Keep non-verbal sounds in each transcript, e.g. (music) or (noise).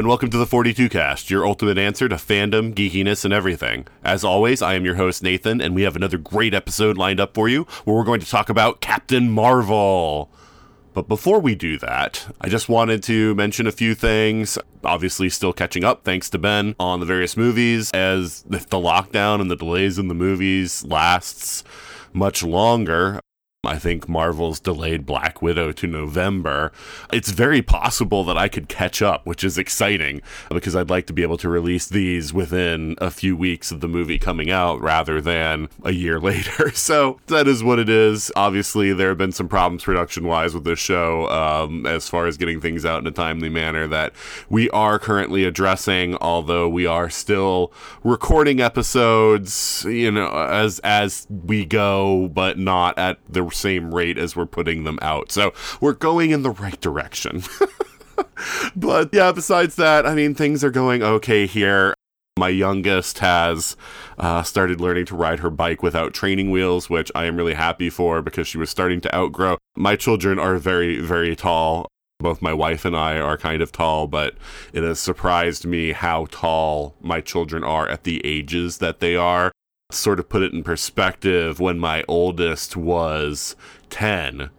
And welcome to the 42cast, your ultimate answer to fandom, geekiness, and everything. As always, I am your host, Nathan, and we have another great episode lined up for you where we're going to talk about Captain Marvel. But before we do that, I just wanted to mention a few things. Obviously, still catching up thanks to Ben on the various movies, as if the lockdown and the delays in the movies lasts much longer. I think Marvel's delayed Black Widow to November. It's very possible that I could catch up, which is exciting because I'd like to be able to release these within a few weeks of the movie coming out rather than a year (laughs) later. So that is what it is. Obviously, there have been some problems production wise with this show um, as far as getting things out in a timely manner that we are currently addressing, although we are still recording episodes, you know, as as we go, but not at the same rate as we're putting them out. So we're going in the right direction. (laughs) but yeah, besides that, I mean, things are going okay here. My youngest has uh, started learning to ride her bike without training wheels, which I am really happy for because she was starting to outgrow. My children are very, very tall. Both my wife and I are kind of tall, but it has surprised me how tall my children are at the ages that they are sort of put it in perspective, when my oldest was 10,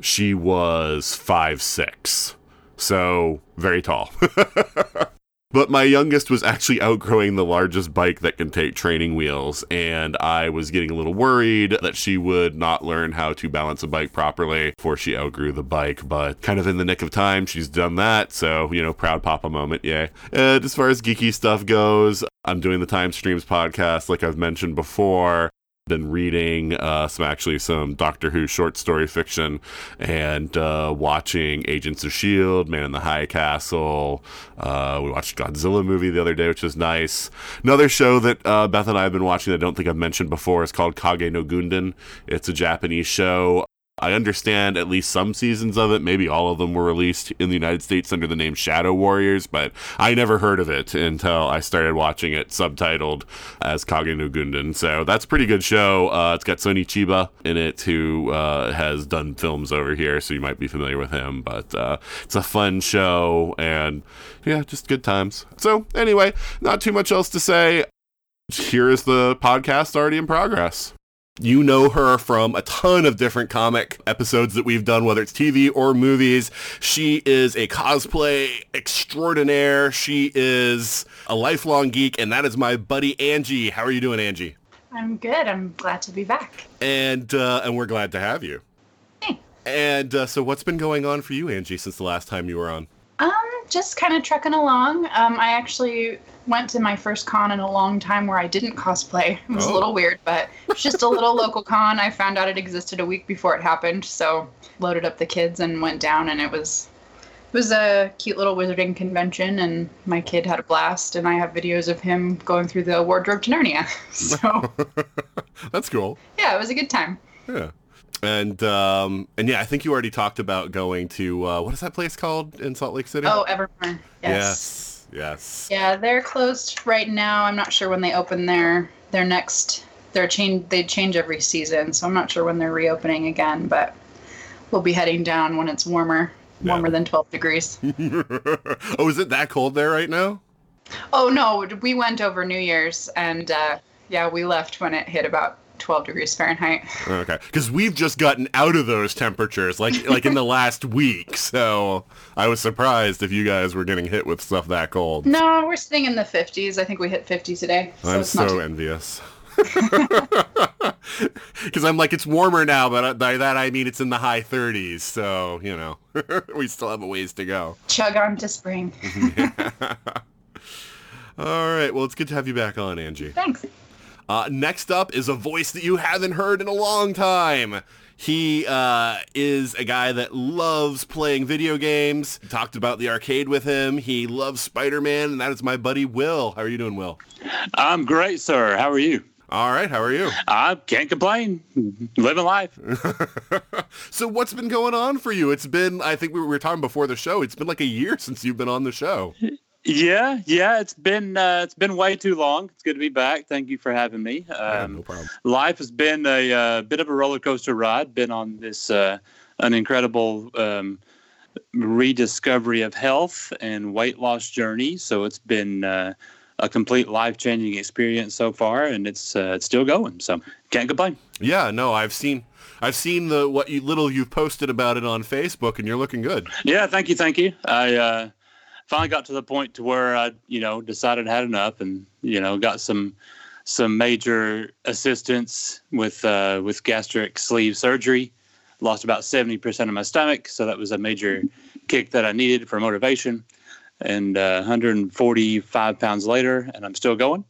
she was five six, So very tall. (laughs) But my youngest was actually outgrowing the largest bike that can take training wheels, and I was getting a little worried that she would not learn how to balance a bike properly before she outgrew the bike. But kind of in the nick of time, she's done that. So, you know, proud papa moment, yay. And as far as geeky stuff goes, I'm doing the Time Streams podcast, like I've mentioned before been reading uh, some actually some Doctor Who short story fiction and uh, watching Agents of Shield, Man in the High Castle. Uh, we watched Godzilla movie the other day, which was nice. Another show that uh, Beth and I have been watching that I don't think I've mentioned before is called Kage no Gundan. It's a Japanese show I understand at least some seasons of it, maybe all of them were released in the United States under the name Shadow Warriors, but I never heard of it until I started watching it subtitled as Kage no. So that's a pretty good show. Uh, it's got Sonny Chiba in it, who uh, has done films over here, so you might be familiar with him. But uh, it's a fun show, and yeah, just good times. So anyway, not too much else to say. Here is the podcast already in progress. You know her from a ton of different comic episodes that we've done, whether it's TV or movies. She is a cosplay extraordinaire. She is a lifelong geek, and that is my buddy Anji. How are you doing, Anji? I'm good. I'm glad to be back. And uh, and we're glad to have you. Hey. And uh, so, what's been going on for you, Anji, since the last time you were on? Um, just kind of trucking along. Um, I actually went to my first con in a long time where I didn't cosplay. (laughs) It was oh. a little weird, but it's just a little local con. I found out it existed a week before it happened, so loaded up the kids and went down, and it was it was a cute little wizarding convention, and my kid had a blast, and I have videos of him going through the wardrobe to Narnia. (laughs) So (laughs) that's cool. Yeah, it was a good time. Yeah. And um, and yeah, I think you already talked about going to uh, what is that place called in Salt Lake City? Oh, Evermore. Yes. Yes. yes. Yeah, they're closed right now. I'm not sure when they open their their next. Their change they change every season, so I'm not sure when they're reopening again. But we'll be heading down when it's warmer, warmer yeah. than 12 degrees. (laughs) oh, is it that cold there right now? Oh no, we went over New Year's, and uh, yeah, we left when it hit about 12 degrees Fahrenheit. Okay, because we've just gotten out of those temperatures, like like in the (laughs) last week. So I was surprised if you guys were getting hit with stuff that cold. No, we're sitting in the 50s. I think we hit 50 today. So I'm so envious. (laughs) (laughs) Because I'm like, it's warmer now, but uh, by that I mean it's in the high 30s. So, you know, we still have a ways to go. Chug on to spring. All right. Well, it's good to have you back on, Anji. Thanks. Uh, next up is a voice that you haven't heard in a long time. He uh, is a guy that loves playing video games. Talked about the arcade with him. He loves Spider-Man, and that is my buddy Will. How are you doing, Will? I'm great, sir. How are you? All right. How are you? I can't complain. Living life. (laughs) so what's been going on for you? It's been, I think we were talking before the show. It's been like a year since you've been on the show. Yeah, yeah, it's been uh, it's been way too long. It's good to be back. Thank you for having me. Um, Yeah, no problem. life has been a uh, bit of a roller coaster ride. Been on this uh, an incredible um, rediscovery of health and weight loss journey. So it's been uh, a complete life changing experience so far, and it's uh, it's still going. So can't complain. Yeah, no, I've seen, I've seen the what you little you've posted about it on Facebook, and you're looking good. Yeah, thank you, thank you. I uh, finally got to the point to where I, you know, decided I had enough, and you know, got some some major assistance with uh, with gastric sleeve surgery. Lost about seventy percent of my stomach, so that was a major kick that I needed for motivation. And uh, 145 pounds later, and I'm still going.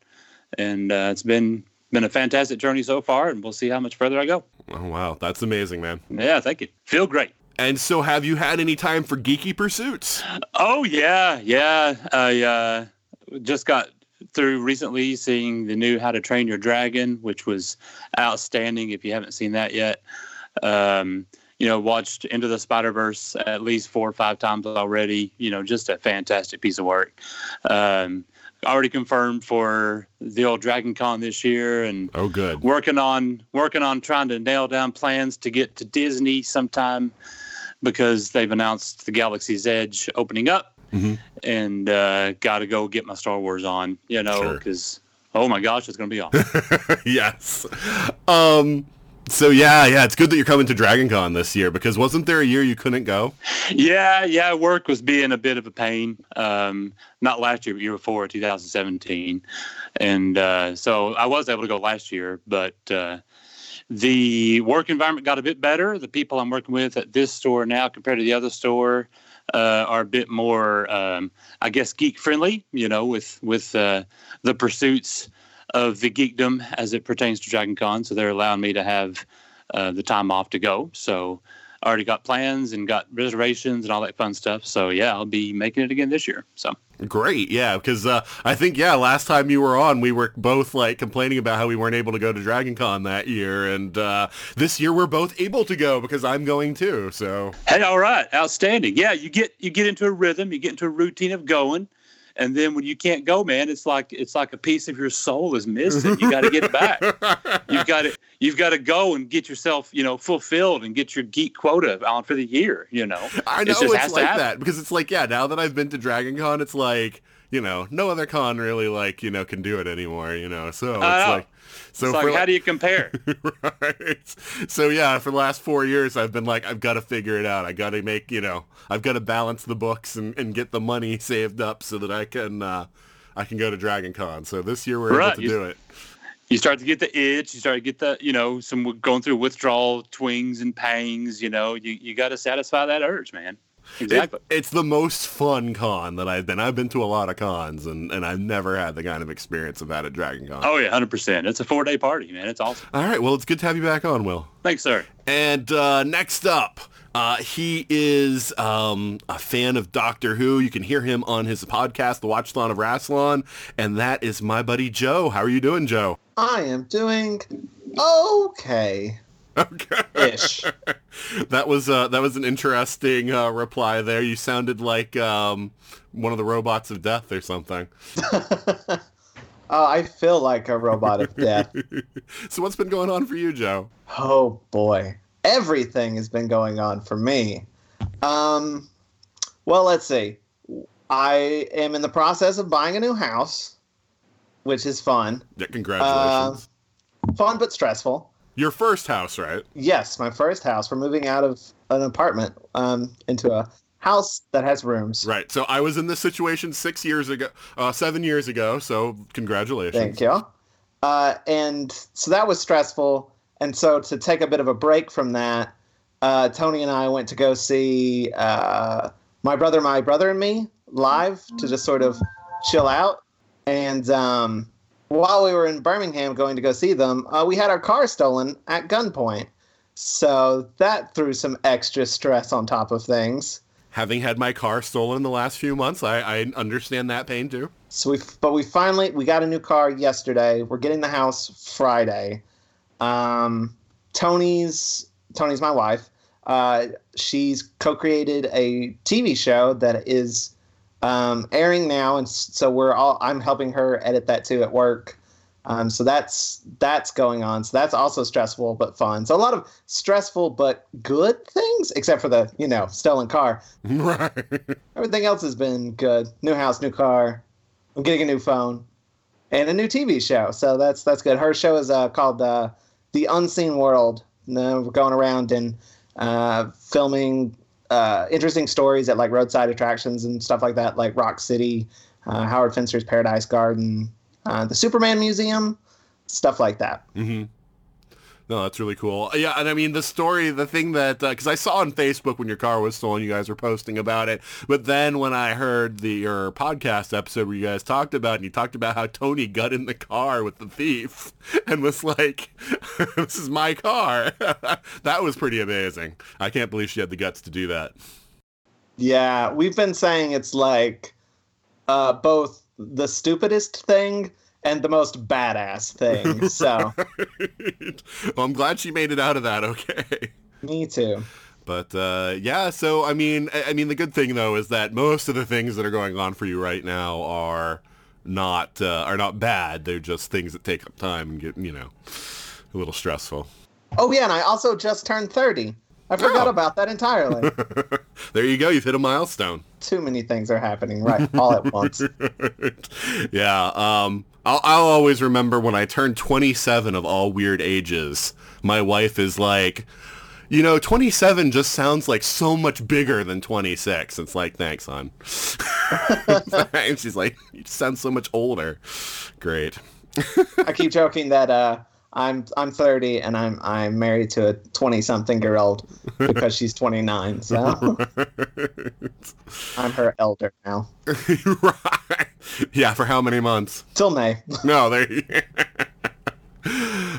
And uh, it's been been a fantastic journey so far, and we'll see how much further I go. Oh wow, that's amazing, man. Yeah, thank you. Feel great. And so, have you had any time for geeky pursuits? Oh yeah, yeah. I uh, just got through recently seeing the new How to Train Your Dragon, which was outstanding. If you haven't seen that yet, um, you know, watched Into the Spider Verse at least four or five times already. You know, just a fantastic piece of work. Um, already confirmed for the old Dragon Con this year, and Oh, good. working on working on trying to nail down plans to get to Disney sometime because they've announced the Galaxy's Edge opening up, Mhm. and uh, got to go get my Star Wars on. You know, Sure. because oh my gosh, it's gonna be on. (laughs) yes. Um. So yeah, yeah, it's good that you're coming to Dragon Con this year because wasn't there a year you couldn't go? yeah, yeah, work was being a bit of a pain. Um, not last year, but year before, 2017, and uh, so I was able to go last year, but. Uh, the work environment got a bit better. The people I'm working with at this store now, compared to the other store, uh, are a bit more, um, I guess, geek friendly. You know, with with uh, the pursuits of the geekdom as it pertains to Dragon Con. So they're allowing me to have uh, the time off to go. So already got plans and got reservations and all that fun stuff. So yeah, I'll be making it again this year. So Great, yeah, because uh, I think yeah, last time you were on, we were both like complaining about how we weren't able to go to Dragon Con that year, and uh, this year we're both able to go because I'm going too. So Hey, all right, outstanding. Yeah, you get you get into a rhythm, you get into a routine of going, and then when you can't go, man, it's like it's like a piece of your soul is missing. You got to get it back. (laughs) You've got to you've got to go and get yourself you know fulfilled and get your geek quota on for the year. You know, I know It it's, like that because it's like yeah, now that I've been to Dragon Con, it's like you know no other con really like you know can do it anymore. You know, so it's know. like so it's like how do you compare? (laughs) right. So yeah, for the last four years, I've been like, I've got to figure it out. I got to make, you know, I've got to balance the books and, and get the money (laughs) saved up so that I can, uh, I can go to Dragon Con. So this year we're Right, able to you- do it. you start to get the itch. You start to get the, you know, some going through withdrawal twings and pangs. You know, you, you got to satisfy that urge, man. Exactly. It, it's the most fun con that I've been. I've been to a lot of cons, and, and I've never had the kind of experience I've had at Dragon Con. oh yeah, hundred percent. It's a four day party, man. It's awesome. All right, well, it's good to have you back on, Will. Thanks, sir. And uh, next up, uh, he is um, a fan of Doctor Who. You can hear him on his podcast, The Watchthon of Rassilon, and that is my buddy Joe. How are you doing, Joe? I am doing okay. Okay. Ish. (laughs) that was uh, that was an interesting uh, reply there. You sounded like um, one of the robots of death or something. (laughs) uh, I feel like a robot of death. (laughs) so what's been going on for you, Joe? Oh boy. Everything has been going on for me. Um well, let's see. I am in the process of buying a new house, which is fun. Yeah, congratulations. Fun but stressful. Your first house, right? Yes, my first house. We're moving out of an apartment um, into a house that has rooms. Right. So I was in this situation six years ago, uh, seven years ago. So congratulations. Thank you. Uh, and so that was stressful. And so to take a bit of a break from that, uh, Tony and I went to go see uh, My Brother, My Brother and Me live to just sort of chill out. And um, while we were in Birmingham going to go see them, uh, we had our car stolen at gunpoint. So that threw some extra stress on top of things. Having had my car stolen in the last few months, I, I understand that pain too. So we, but we finally we got a new car yesterday. We're getting the house Friday. Um, Tony's Tony's my wife. Uh, she's co-created a TV show that is um, airing now, and so we're all. I'm helping her edit that too at work. Um, so that's that's going on. So that's also stressful but fun. So a lot of stressful but good things, except for the you know stolen car. (laughs) Right. Everything else has been good. New house, new car. I'm getting a new phone, and a new TV show. So that's that's good. Her show is uh, called uh, The Unseen World. And, uh, we're going around and uh, filming uh, interesting stories at like roadside attractions and stuff like that, like Rock City, uh, Howard Finster's Paradise Garden, uh, the Superman Museum, stuff like that. Mm-hmm. No, that's really cool. Yeah, and I mean the story, the thing that because I saw on Facebook when your car was stolen, you guys were posting about it. But then when I heard the your podcast episode where you guys talked about, and you talked about how Tony got in the car with the thief (laughs) and was like, (laughs) "This is my car." (laughs) that was pretty amazing. I can't believe she had the guts to do that. Yeah, we've been saying it's like uh, both the stupidest thing and the most badass thing. (laughs) So, well, I'm glad she made it out of that okay. Me too. But uh, yeah, so I mean, I, I mean, the good thing though is that most of the things that are going on for you right now are not uh, are not bad. They're just things that take up time and get you know a little stressful. Oh yeah, and I also just turned thirty. I forgot Oh. about that entirely. (laughs) there you go. You've hit a milestone. Too many things are happening right all at once. (laughs) yeah. Um, I'll, I'll always remember when I turned 27 of all weird ages. My wife is like, you know, 27 just sounds like so much bigger than 26. It's like, thanks, hon. (laughs) and she's like, you sound so much older. Great. I keep joking that uh, I'm I'm 30 and I'm I'm married to a 20 something year old because she's 29. So (laughs) I'm her elder now. (laughs) right. Yeah, for how many months? Till May. (laughs) No, there you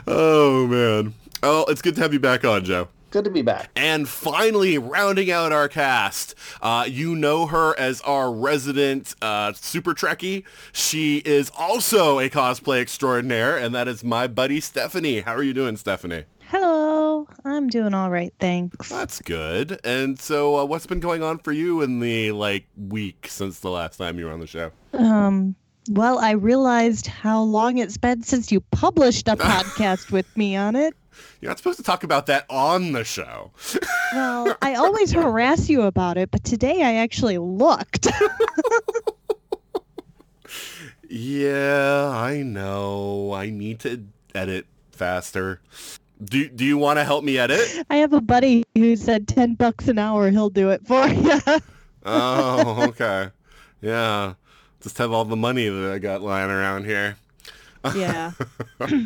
Oh, man. Oh, it's good to have you back on, Joe. Good to be back. And finally, rounding out our cast, uh, you know her as our resident uh, Super Trekkie. She is also a cosplay extraordinaire, and that is my buddy Stephanie. How are you doing, Stephanie? Hello, I'm doing all right, thanks. That's good. And so, uh, what's been going on for you in the like week since the last time you were on the show? Um, well, I realized how long it's been since you published a (laughs) podcast with me on it. You're not supposed to talk about that on the show. (laughs) Well, I always harass you about it, but today I actually looked. Yeah, I know. I need to edit faster. Do Do you want to help me edit? I have a buddy who said 10 bucks an hour, he'll do it for you. (laughs) Oh, okay. Yeah. Just have all the money that I got lying around here. Yeah. (laughs)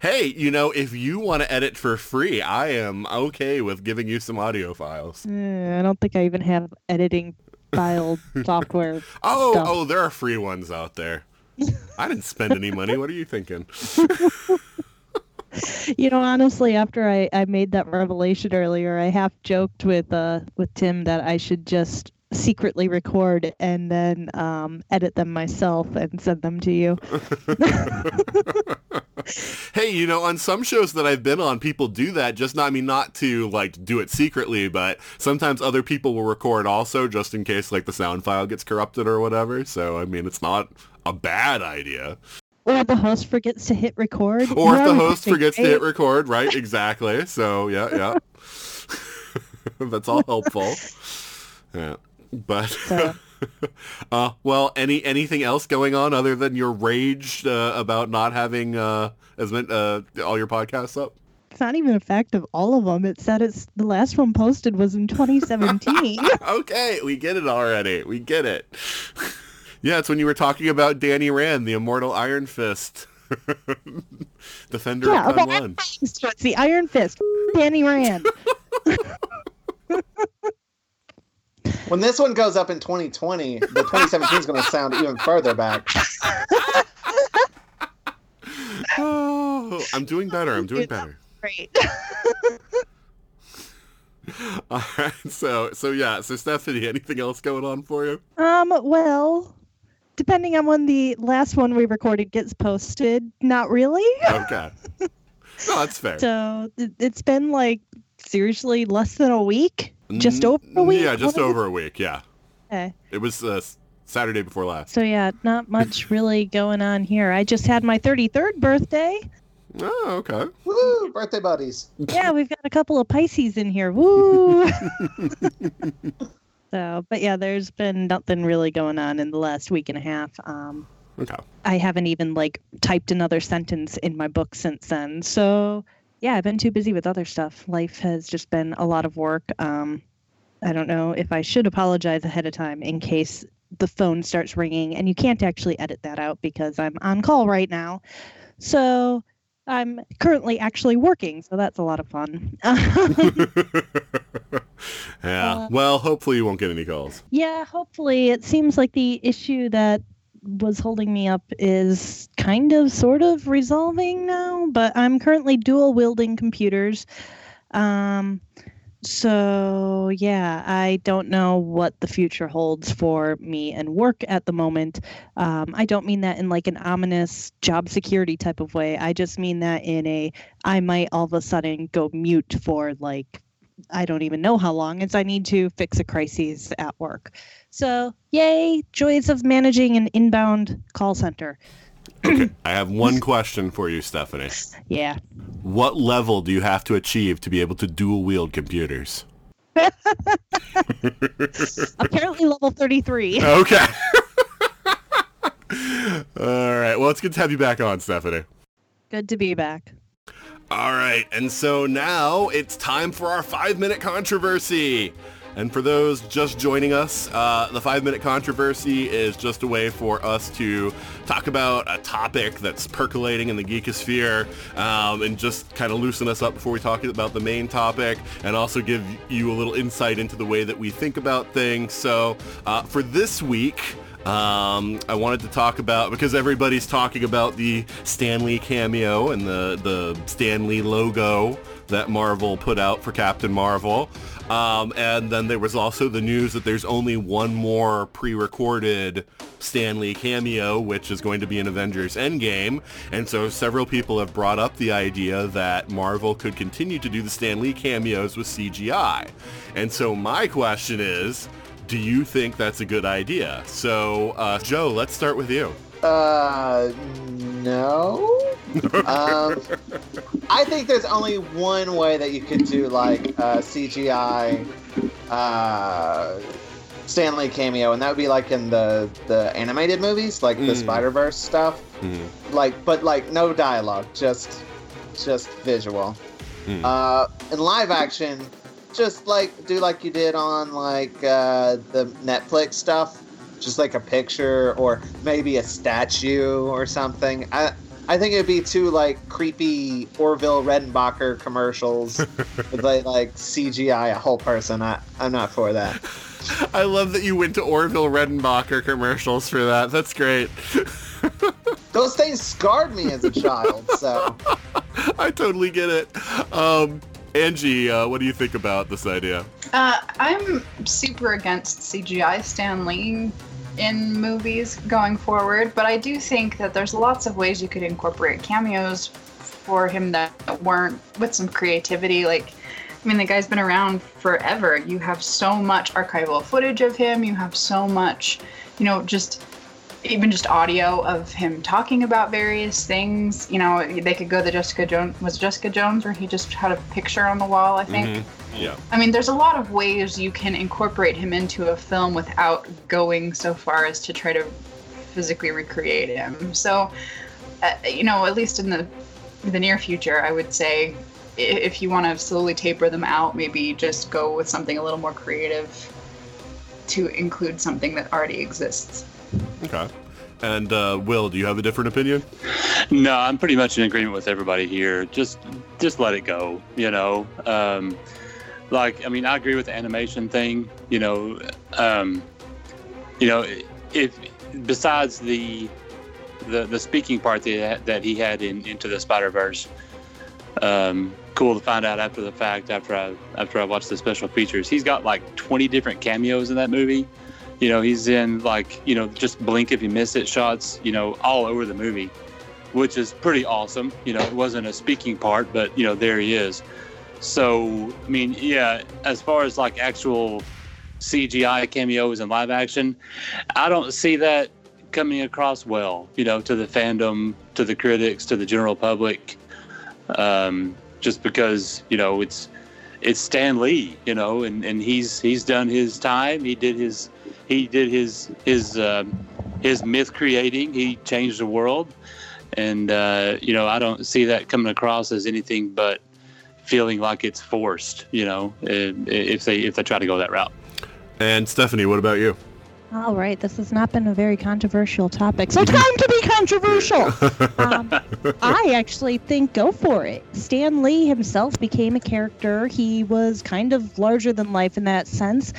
Hey, you know, if you want to edit for free, I am okay with giving you some audio files. I don't think I even have editing file (laughs) software. Oh, Stuff. oh, there are free ones out there. (laughs) I didn't spend any money. What are you thinking? You know, honestly, after I, I made that revelation earlier, I half joked with uh with Tim that I should just secretly record and then um, edit them myself and send them to you. (laughs) hey, you know, on some shows that I've been on, people do that. Just not, I mean, not to like do it secretly, but sometimes other people will record also, just in case like the sound file gets corrupted or whatever. So, I mean, it's not a bad idea. Or the host forgets to hit record. Or if the host forgets to hit record, right? Exactly. So, yeah, yeah. (laughs) (laughs) That's all helpful. Yeah. But (laughs) So- (laughs) uh well, any anything else going on other than your rage uh, about not having uh as many, uh all your podcasts up? It's not even a fact of all of them. It said it's the last one posted was in 2017. (laughs) okay, we get it already. We get it. yeah, it's when you were talking about Danny Rand, the immortal Iron Fist. Defender Yeah, of of all One. it's the Iron Fist, Danny Rand. When this one goes up in 2020, the 2017 is going to sound even further back. Oh, I'm doing better. I'm doing better. Great. (laughs) All right. So, so yeah. So, Stephanie, anything else going on for you? Um, well, depending on when the last one we recorded gets posted, not really. Okay. No, that's fair. So it- it's been like seriously less than a week. Just over a week. Yeah, just What is over a week. Yeah. it? Okay. It was uh, Saturday before last. So yeah, not much (laughs) really going on here. I just had my 33rd birthday. Oh, okay. Woo! Birthday buddies. Yeah, we've got a couple of Pisces in here. Woo! (laughs) (laughs) so, but yeah, there's been nothing really going on in the last week and a half. Um, Okay. I haven't even like typed another sentence in my book since then. So, yeah, I've been too busy with other stuff. Life has just been a lot of work. Um, I don't know if I should apologize ahead of time in case the phone starts ringing and you can't actually edit that out because I'm on call right now. So, I'm currently actually working, so that's a lot of fun. (laughs) (laughs) yeah. Uh, well, hopefully you won't get any calls. Yeah, hopefully. It seems like the issue that was holding me up is kind of sort of resolving now, but I'm currently dual wielding computers. Um so yeah, I don't know what the future holds for me and work at the moment. Um, I don't mean that in like an ominous job security type of way. I just mean that in a I might all of a sudden go mute for like I don't even know how long as I need to fix a crisis at work. So, yay, joys of managing an inbound call center. Okay. (clears throat) I have one question for you, Stephanie. Yeah. What level do you have to achieve to be able to dual wield computers? (laughs) Apparently level 33. (laughs) Okay. (laughs) All right. Well, it's good to have you back on, Stephanie. Good to be back. All right, and so now it's time for our five minute controversy. And for those just joining us, uh, the five minute controversy is just a way for us to talk about a topic that's percolating in the geekosphere um, and just kind of loosen us up before we talk about the main topic and also give you a little insight into the way that we think about things. So uh, for this week, um, I wanted to talk about because everybody's talking about the Stan Lee cameo and the the Stan Lee logo that Marvel put out for Captain Marvel. Um, and then there was also the news that there's only one more pre-recorded Stan Lee cameo, which is going to be in Avengers Endgame. And so several people have brought up the idea that Marvel could continue to do the Stan Lee cameos with CGI. And so my question is, do you think that's a good idea? So, uh, Joe, let's start with you. Uh, no. (laughs) um, I think there's only one way that you could do like uh, CGI uh, Stan Lee cameo, and that would be like in the the animated movies, like the Mm. Spider Verse stuff. Like, but like no dialogue, just just visual. Mm. Uh, in live action, just like do like you did on like uh, the Netflix stuff, just like a picture or maybe a statue or something. I I think it'd be too like creepy Orville Redenbacher commercials (laughs) with like, like CGI a whole person. I I'm not for that. I love that you went to Orville Redenbacher commercials for that. That's great. (laughs) Those things scarred me as a child. So (laughs) I totally get it. Um, Anji, uh, what do you think about this idea? Uh, I'm super against CGI Stan Lee in movies going forward, but I do think that there's lots of ways you could incorporate cameos for him that weren't with some creativity. Like, I mean, the guy's been around forever. You have so much archival footage of him. You have so much, you know, just even just audio of him talking about various things. You know, they could go the Jessica Jones was Jessica Jones where he just had a picture on the wall. I think. Mhm. Yeah. I mean, there's a lot of ways you can incorporate him into a film without going so far as to try to physically recreate him. So, uh, you know, at least in the the near future, I would say if you want to slowly taper them out, maybe just go with something a little more creative to include something that already exists. Okay. And uh, Will, do you have a different opinion? No, I'm pretty much in agreement with everybody here. Just, just let it go. You know, um, like I mean, I agree with the animation thing. You know, um, you know, if besides the the the speaking part that he had, that he had in Into the Spider Verse, um, cool to find out after the fact. After I after I watched the special features, he's got like 20 different cameos in that movie. You know, he's in like you know just blink if you miss it shots. You know, all over the movie, which is pretty awesome. You know, it wasn't a speaking part, but you know there he is. So I mean, yeah, as far as like actual CGI cameos and live action, I don't see that coming across well, you know, to the fandom, to the critics, to the general public. Um, just because, you know, it's it's Stan Lee, you know, and, and he's he's done his time. He did his he did his his um, his myth creating. He changed the world, and uh, you know, I don't see that coming across as anything but feeling like it's forced, you know, if they if they try to go that route. And Stephanie, what about you? All right, this has not been a very controversial topic, so time to be controversial. (laughs) um, I actually think go for it. Stan Lee himself became a character. He was kind of larger than life in that sense,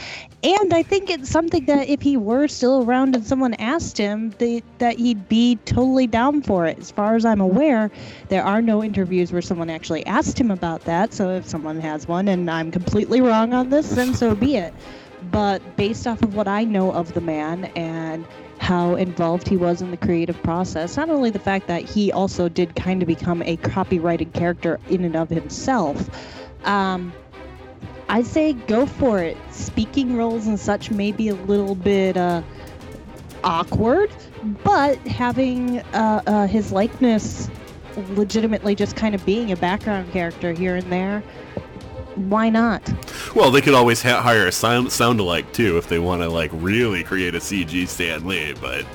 and I think it's something that if he were still around and someone asked him, they, that he'd be totally down for it. As far as I'm aware, there are no interviews where someone actually asked him about that. So if someone has one and I'm completely wrong on this, then so be it but based off of what I know of the man and how involved he was in the creative process, not only the fact that he also did kind of become a copyrighted character in and of himself, um, I say go for it. Speaking roles and such may be a little bit uh, awkward, but having uh, uh, his likeness legitimately just kind of being a background character here and there why not? Well, they could always ha- hire a sound sound alike too if they want to like really create a CG Stan Lee, but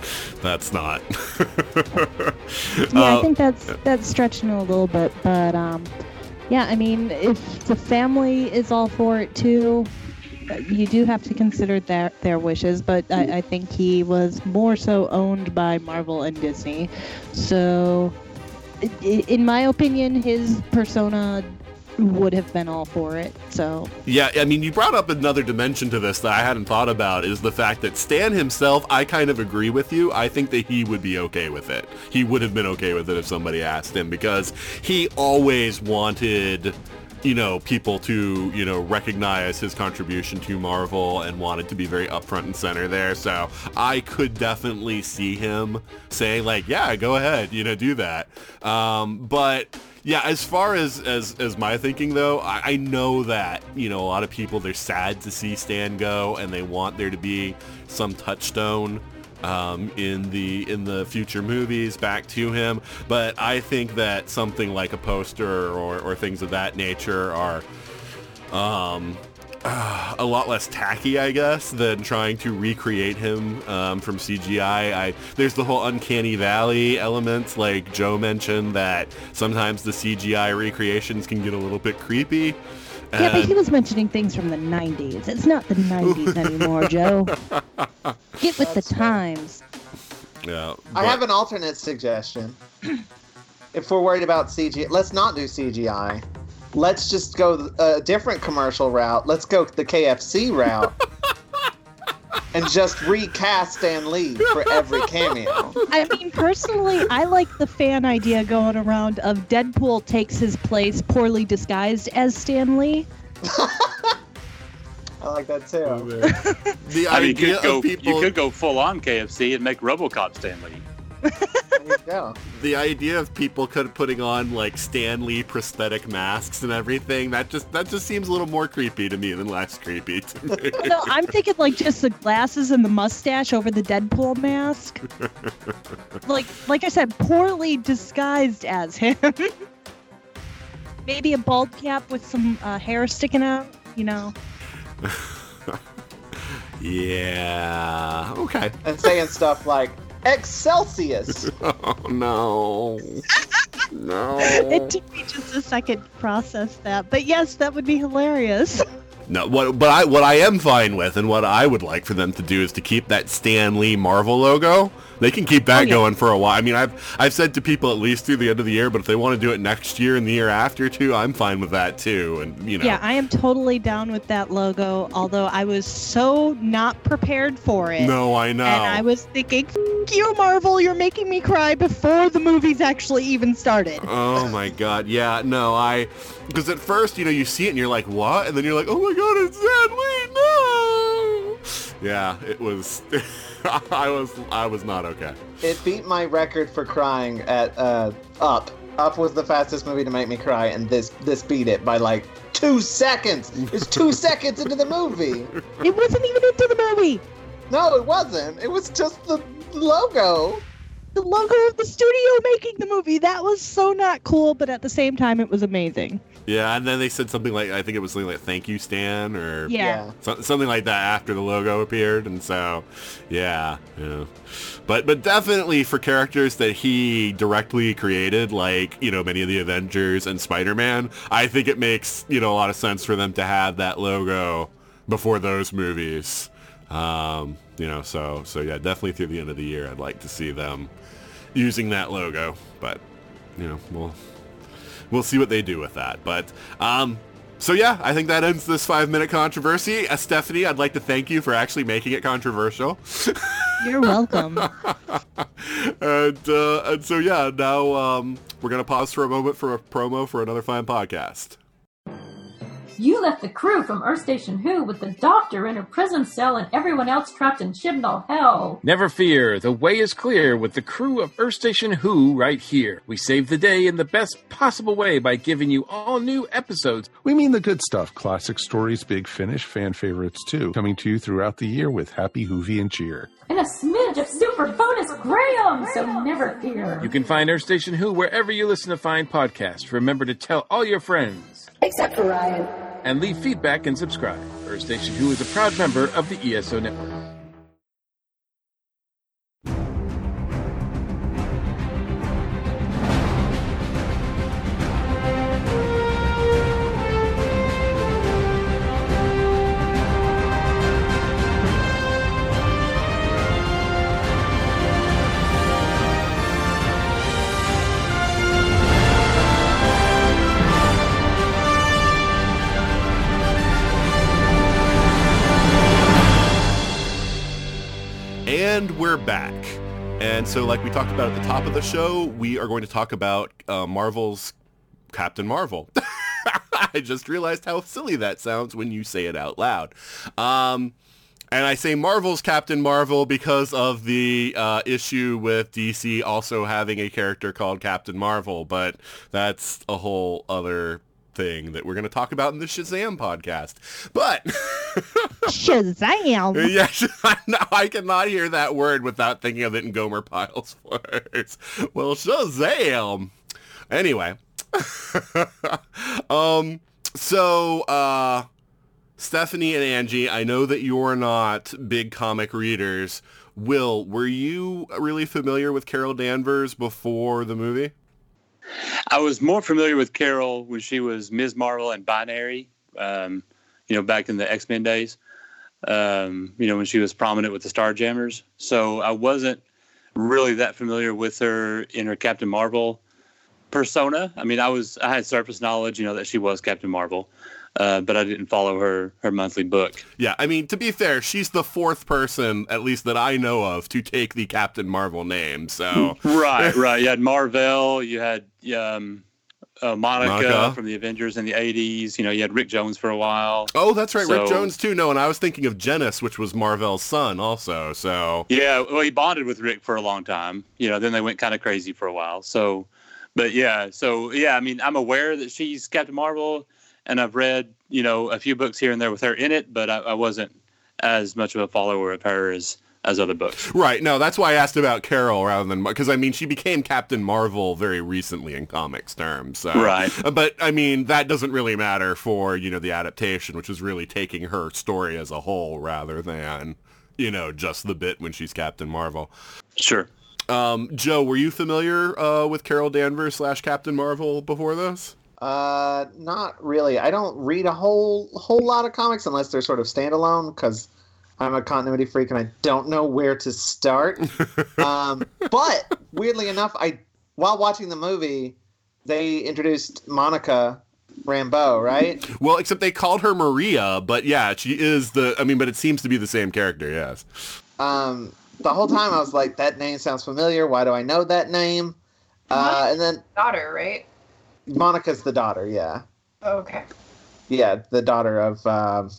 that's not. (laughs) yeah, uh, I think that's that's stretching a little bit, but um, yeah, I mean, if the family is all for it too, you do have to consider their their wishes. But I, I think he was more so owned by Marvel and Disney, so in my opinion, his persona would have been all for it. So yeah, I mean, you brought up another dimension to this that I hadn't thought about is the fact that Stan himself. I kind of agree with you. I think that he would be okay with it. He would have been okay with it if somebody asked him because he always wanted you know, people to, you know, recognize his contribution to Marvel and wanted to be very upfront and center there. So I could definitely see him saying like, yeah, go ahead, you know, do that. Um, but yeah, as far as as as my thinking though, I, I know that you know a lot of people they're sad to see Stan go, and they want there to be some touchstone um, in the in the future movies back to him. But I think that something like a poster or, or things of that nature are um, uh, (sighs) a lot less tacky, I guess, than trying to recreate him um, from CGI. I there's the whole uncanny valley elements, like Joe mentioned, that sometimes the CGI recreations can get a little bit creepy. Yeah, but he was mentioning things from the 90s. It's not the 90s (laughs) anymore, Joe. Get with That's the times. Yeah. But... I have an alternate suggestion. (clears throat) if we're worried about CGI, let's not do CGI let's just go a different commercial route. Let's go the KFC route. (laughs) and just recast Stan Lee for every cameo. I mean, personally, I like the fan idea going around of Deadpool takes his place poorly disguised as Stan Lee. (laughs) I like that too. Oh, the I mean, you could, go, people... you could go full on KFC and make RoboCop Stan Lee go. The idea of people could putting on like Stan Lee prosthetic masks and everything that just that just seems a little more creepy to me than less creepy to me. no, I'm thinking like just the glasses and the mustache over the Deadpool mask. (laughs) like like I said, poorly disguised as him. (laughs) Maybe a bald cap with some uh, hair sticking out. You know. (laughs) yeah. Okay. And saying stuff like, Excelsius. oh (laughs) no. no. It took me just a second to process that. But yes, that would be hilarious. (laughs) No, what but I what I am fine with and what I would like for them to do is to keep that Stan Lee Marvel logo. They can keep that Oh, yeah. going for a while. I mean, I've I've said to people at least through the end of the year, but if they want to do it next year and the year after too, I'm fine with that too. And you know, Yeah, I am totally down with that logo, although I was so not prepared for it. no, I know. And I was thinking, "F- you, Marvel, you're making me cry before the movies actually even started. Oh my (laughs) god, yeah, no, I, because at first, you know, you see it and you're like, what? And then you're like, oh my god, it's Stan Lee! Yeah, it was, (laughs) I was, I was not okay. It beat my record for crying at uh, Up. Up was the fastest movie to make me cry, and this this beat it by like two seconds. It's two (laughs) seconds into the movie. It wasn't even into the movie. No, it wasn't. It was just the logo. The logo of the studio making the movie. That was so not cool, but at the same time, it was amazing. Yeah, and then they said something like, I think it was something like, thank you, Stan, or Yeah. so, something like that after the logo appeared, and so, yeah, yeah. But but definitely for characters that he directly created, like you know many of the Avengers and Spider-Man, I think it makes you know a lot of sense for them to have that logo before those movies. Um, you know, so so yeah, definitely through the end of the year, I'd like to see them using that logo, but you know, we'll we'll see what they do with that. But um, so yeah, I think that ends this five minute controversy. Uh, Stephanie, I'd like to thank you for actually making it controversial. You're welcome. (laughs) and uh, and so yeah, now um, we're gonna pause for a moment for a promo for another fine podcast. You left the crew from Earth Station Who with the Doctor in a prison cell and everyone else trapped in Chibnall Hell. Never fear, the way is clear with the crew of Earth Station Who right here. We save the day in the best possible way by giving you all new episodes. We mean the good stuff classic stories, big finish, fan favorites too. Coming to you throughout the year with Happy, Hoovy, and Cheer. And a smidge of super bonus Graham, so never fear. You can find Earth Station Who wherever you listen to fine podcasts. Remember to tell all your friends. Except for Ryan. And leave feedback and subscribe. Earth Station Who is a proud member of the ESO Network. And we're back. And so, like we talked about at the top of the show, we are going to talk about uh, Marvel's Captain Marvel. (laughs) I just realized how silly that sounds when you say it out loud. Um, and I say Marvel's Captain Marvel because of the uh, issue with DC also having a character called Captain Marvel, but that's a whole other thing that we're going to talk about in the Shazam podcast. But (laughs) Shazam! yeah, (laughs) I I cannot hear that word without thinking of it in Gomer Pyle's (laughs) words. Well, Shazam. Anyway, um, so uh, Stephanie and Anji, I know that you're not big comic readers. Will, were you really familiar with Carol Danvers before the movie? I was more familiar with Carol when she was Ms. Marvel and Binary, um, you know, back in the X Men days. Um, you know, when she was prominent with the Starjammers. So I wasn't really that familiar with her in her Captain Marvel persona. I mean, I was I had surface knowledge, you know, that she was Captain Marvel, uh, but I didn't follow her her monthly book. Yeah, I mean, to be fair, she's the fourth person, at least that I know of, to take the Captain Marvel name. So (laughs) right, (laughs) right. You had Mar-Vell, you had um, uh, Monica, Monica. from the Avengers in the '80s. You know, you had Rick Jones for a while. Oh, that's right, Rick Jones too. No, and I was thinking of Genis, which was Mar-Vell's son, also. So Yeah, well, he bonded with Rick for a long time. You know, then they went kind of crazy for a while. So, but yeah, so yeah, I mean, I'm aware that she's Captain Marvel, and I've read you know a few books here and there with her in it, but I, I wasn't as much of a follower of her as as other books. right, no, that's why I asked about Carol rather than because I mean she became Captain Marvel very recently in comics terms. So. Right. Uh, But I mean that doesn't really matter for you know the adaptation, which is really taking her story as a whole rather than you know just the bit when she's Captain Marvel. Sure. Um, Joe, were you familiar uh, with Carol Danvers slash Captain Marvel before this? Uh, not really. I don't read a whole whole lot of comics unless they're sort of standalone because I'm a continuity freak and I don't know where to start. (laughs) um, but weirdly enough, I while watching the movie, they introduced Monica Rambeau, right? Well, except they called her Maria, but yeah, she is the. I mean, but it seems to be the same character. Yes. Um, the whole time I was like, that name sounds familiar. Why do I know that name? Uh, and then Daughter, right? Monica's the daughter. Yeah, Okay. yeah, the daughter of um,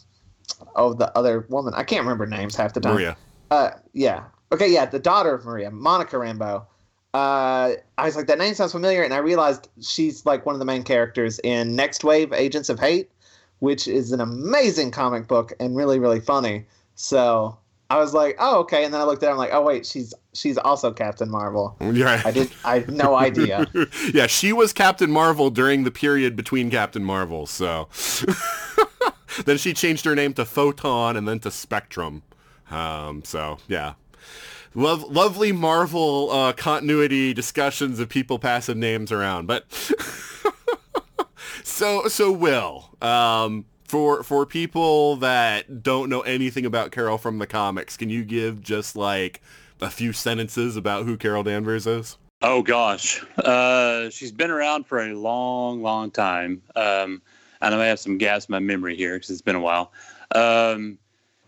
oh the other woman. I can't remember names half the time. Maria. Uh, yeah. Okay, yeah, the daughter of Maria, Monica Rambeau. Uh, I was like, that name sounds familiar, and I realized she's like one of the main characters in Nextwave Agents of Hate, which is an amazing comic book and really, really funny. So I was like, oh, okay. And then I looked at it, I'm like, oh, wait, she's she's also Captain Marvel. Yeah. I did, I had no idea. (laughs) yeah, she was Captain Marvel during the period between Captain Marvel, so. (laughs) then she changed her name to Photon and then to Spectrum. Um, so, yeah. Love, lovely Marvel uh, continuity discussions of people passing names around. But (laughs) so, so Will, um, for for people that don't know anything about Carol from the comics, can you give just like a few sentences about who Carol Danvers is? Oh gosh, uh, she's been around for a long, long time, um, and I may have some gaps in my memory here because it's been a while. Um,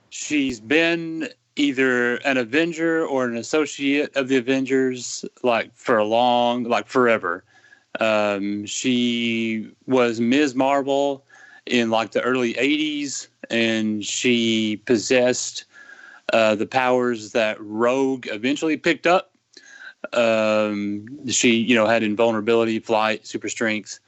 she's been either an Avenger or an associate of the Avengers, like for a long, like forever. Um, she was Ms. Marvel in like the early '80s, and she possessed uh, the powers that Rogue eventually picked up. Um, she, you know, had invulnerability, flight, super strength.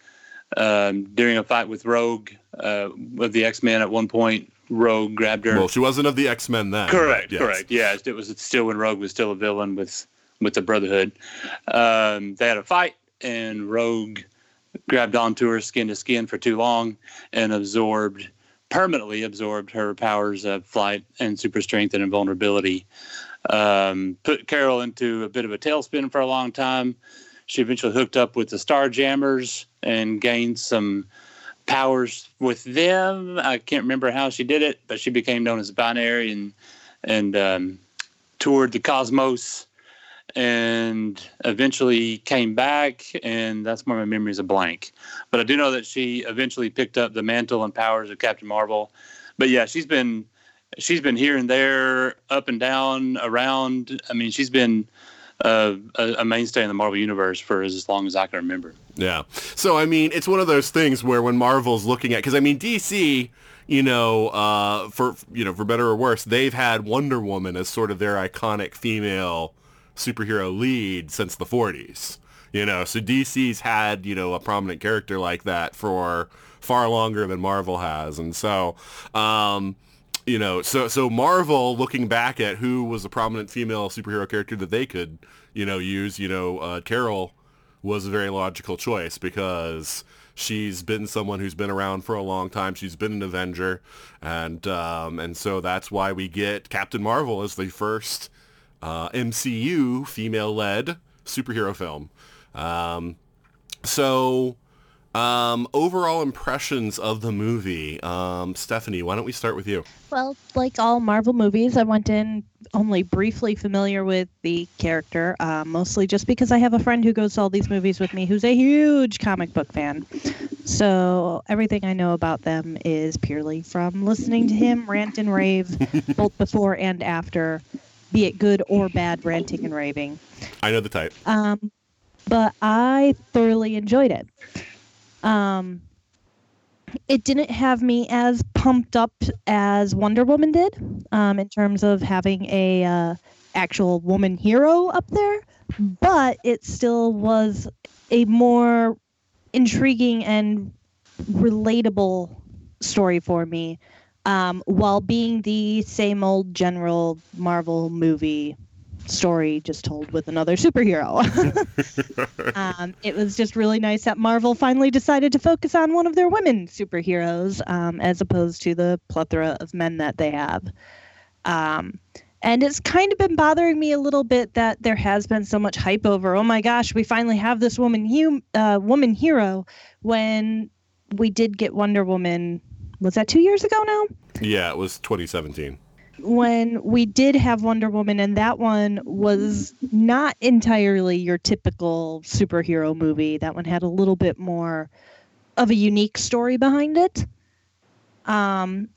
Um, during a fight with Rogue uh, with the X Men, at one point, Rogue grabbed her. Well, she wasn't of the X Men then. correct, yes. correct. Yeah, it was still when Rogue was still a villain with with the Brotherhood. Um, they had a fight, and Rogue grabbed onto her skin to skin for too long and absorbed permanently absorbed her powers of flight and super strength and invulnerability. Um, put Carol into a bit of a tailspin for a long time. She eventually hooked up with the Starjammers and gained some powers with them. I can't remember how she did it, but she became known as Binary and and um, toured the cosmos and eventually came back and that's where my memory is a blank. But i do know that she eventually picked up the mantle and powers of captain marvel. But yeah she's been she's been here and there up and down around. I mean she's been uh, a, a mainstay in the marvel universe for as long as i can remember. Yeah. So I mean, it's one of those things where when Marvel's looking at, because I mean, DC, you know, uh, for you know, for better or worse, they've had Wonder Woman as sort of their iconic female superhero lead since the 40s. You know, so DC's had you know a prominent character like that for far longer than Marvel has, and so. Um, you know, so so Marvel looking back at who was a prominent female superhero character that they could, you know, use, you know, uh, Carol was a very logical choice because she's been someone who's been around for a long time. She's been an Avenger, and um, and so that's why we get Captain Marvel as the first uh, MCU female-led superhero film. Um, so um, overall impressions of the movie, um, Stephanie. Why don't we start with you? Well, like all Marvel movies, I went in only briefly familiar with the character, uh, mostly just because I have a friend who goes to all these movies with me who's a huge comic book fan. So everything I know about them is purely from listening to him rant and rave, (laughs) both before and after, be it good or bad ranting and raving. I know the type. Um, but I thoroughly enjoyed it. Um, it didn't have me as pumped up as Wonder Woman did, um, in terms of having a uh, actual woman hero up there, but it still was a more intriguing and relatable story for me, um, while being the same old general Marvel movie story just told with another superhero. (laughs) um, it was just really nice that Marvel finally decided to focus on one of their women superheroes um, as opposed to the plethora of men that they have. Um, And it's kind of been bothering me a little bit that there has been so much hype over. Oh my gosh, we finally have this woman, hum- uh, woman hero. When we did get Wonder Woman, was that two years ago now? Yeah, it was 2017. when we did have Wonder Woman, and that one was not entirely your typical superhero movie. That one had a little bit more of a unique story behind it. Um,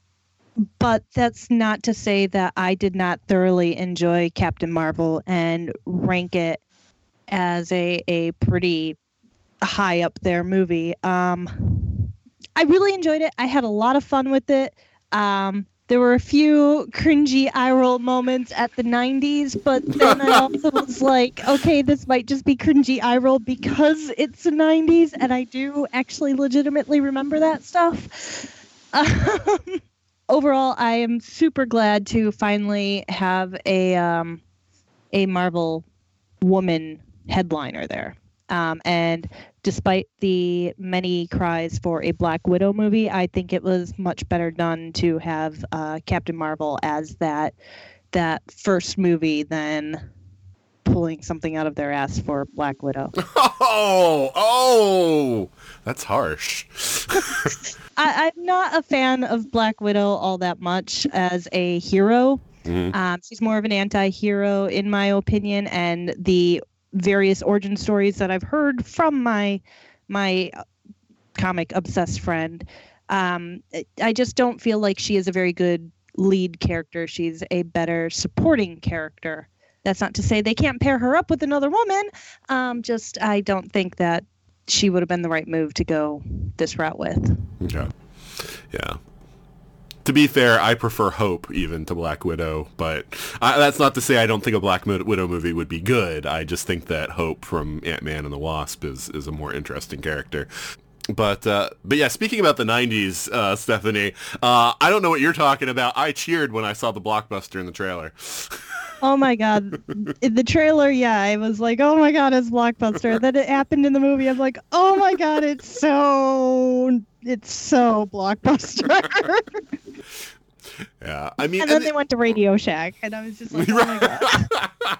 but that's not to say that I did not thoroughly enjoy Captain Marvel and rank it as a, a pretty high up there movie. Um, I really enjoyed it. I had a lot of fun with it. Um, there were a few cringy eye roll moments at the 90s, but (laughs) then I also was like, okay, this might just be cringy eye roll because it's the 90s, and I do actually legitimately remember that stuff. Um, overall, I am super glad to finally have a um, a Marvel woman headliner there. Um, and despite the many cries for a Black Widow movie, I think it was much better done to have uh, Captain Marvel as that that first movie than pulling something out of their ass for Black Widow. (laughs) Oh, oh, that's harsh. (laughs) I, I'm not a fan of Black Widow all that much as a hero. Mhm. Um, she's more of an anti-hero, in my opinion, and the various origin stories that I've heard from my my comic obsessed friend, um, I just don't feel like she is a very good lead character. She's a better supporting character. That's not to say they can't pair her up with another woman. Um, just I don't think that she would have been the right move to go this route with. Yeah, Yeah. To be fair, I prefer Hope even to Black Widow, but I, that's not to say I don't think a Black Widow movie would be good. I just think that Hope from Ant Man and the Wasp is is a more interesting character. But uh, but yeah, speaking about the '90s, uh, Stephanie, uh, I don't know what you're talking about. I cheered when I saw the blockbuster in the trailer. (laughs) Oh my god. In the trailer, yeah, I was like, oh my god, it's Blockbuster. then it happened in the movie. I'm like, oh my god, it's so it's so Blockbuster. (laughs) Yeah, I mean, and then and- they went to Radio Shack and I was just like, oh my god.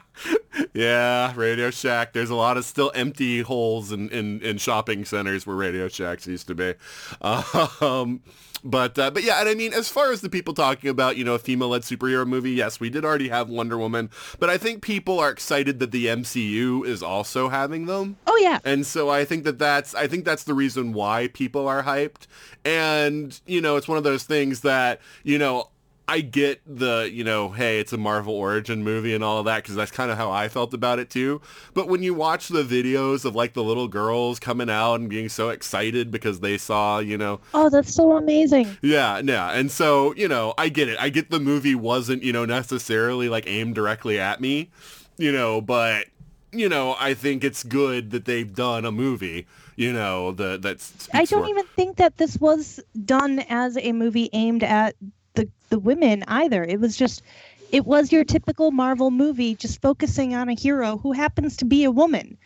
(laughs) yeah, Radio Shack. There's a lot of still empty holes in, in, in shopping centers where Radio Shacks used to be. (laughs) Um, but uh, but yeah, and I mean, as far as the people talking about, you know, a female-led superhero movie, yes, we did already have Wonder Woman, but I think people are excited that the MCU is also having them. Oh yeah. And so I think that that's I think that's the reason why people are hyped. And you know, it's one of those things that you know I get the you know, hey, it's a Marvel origin movie and all of that because that's kind of how I felt about it too. But when you watch the videos of like the little girls coming out and being so excited because they saw you know Oh, that's so amazing. yeah, yeah. And so, you know, I get it. I get the movie wasn't, you know, necessarily like aimed directly at me, you know, but you know, I think it's good that they've done a movie, you know, the that's I don't even think that this was done as a movie aimed at the the women either. It was just it was your typical Marvel movie just focusing on a hero who happens to be a woman.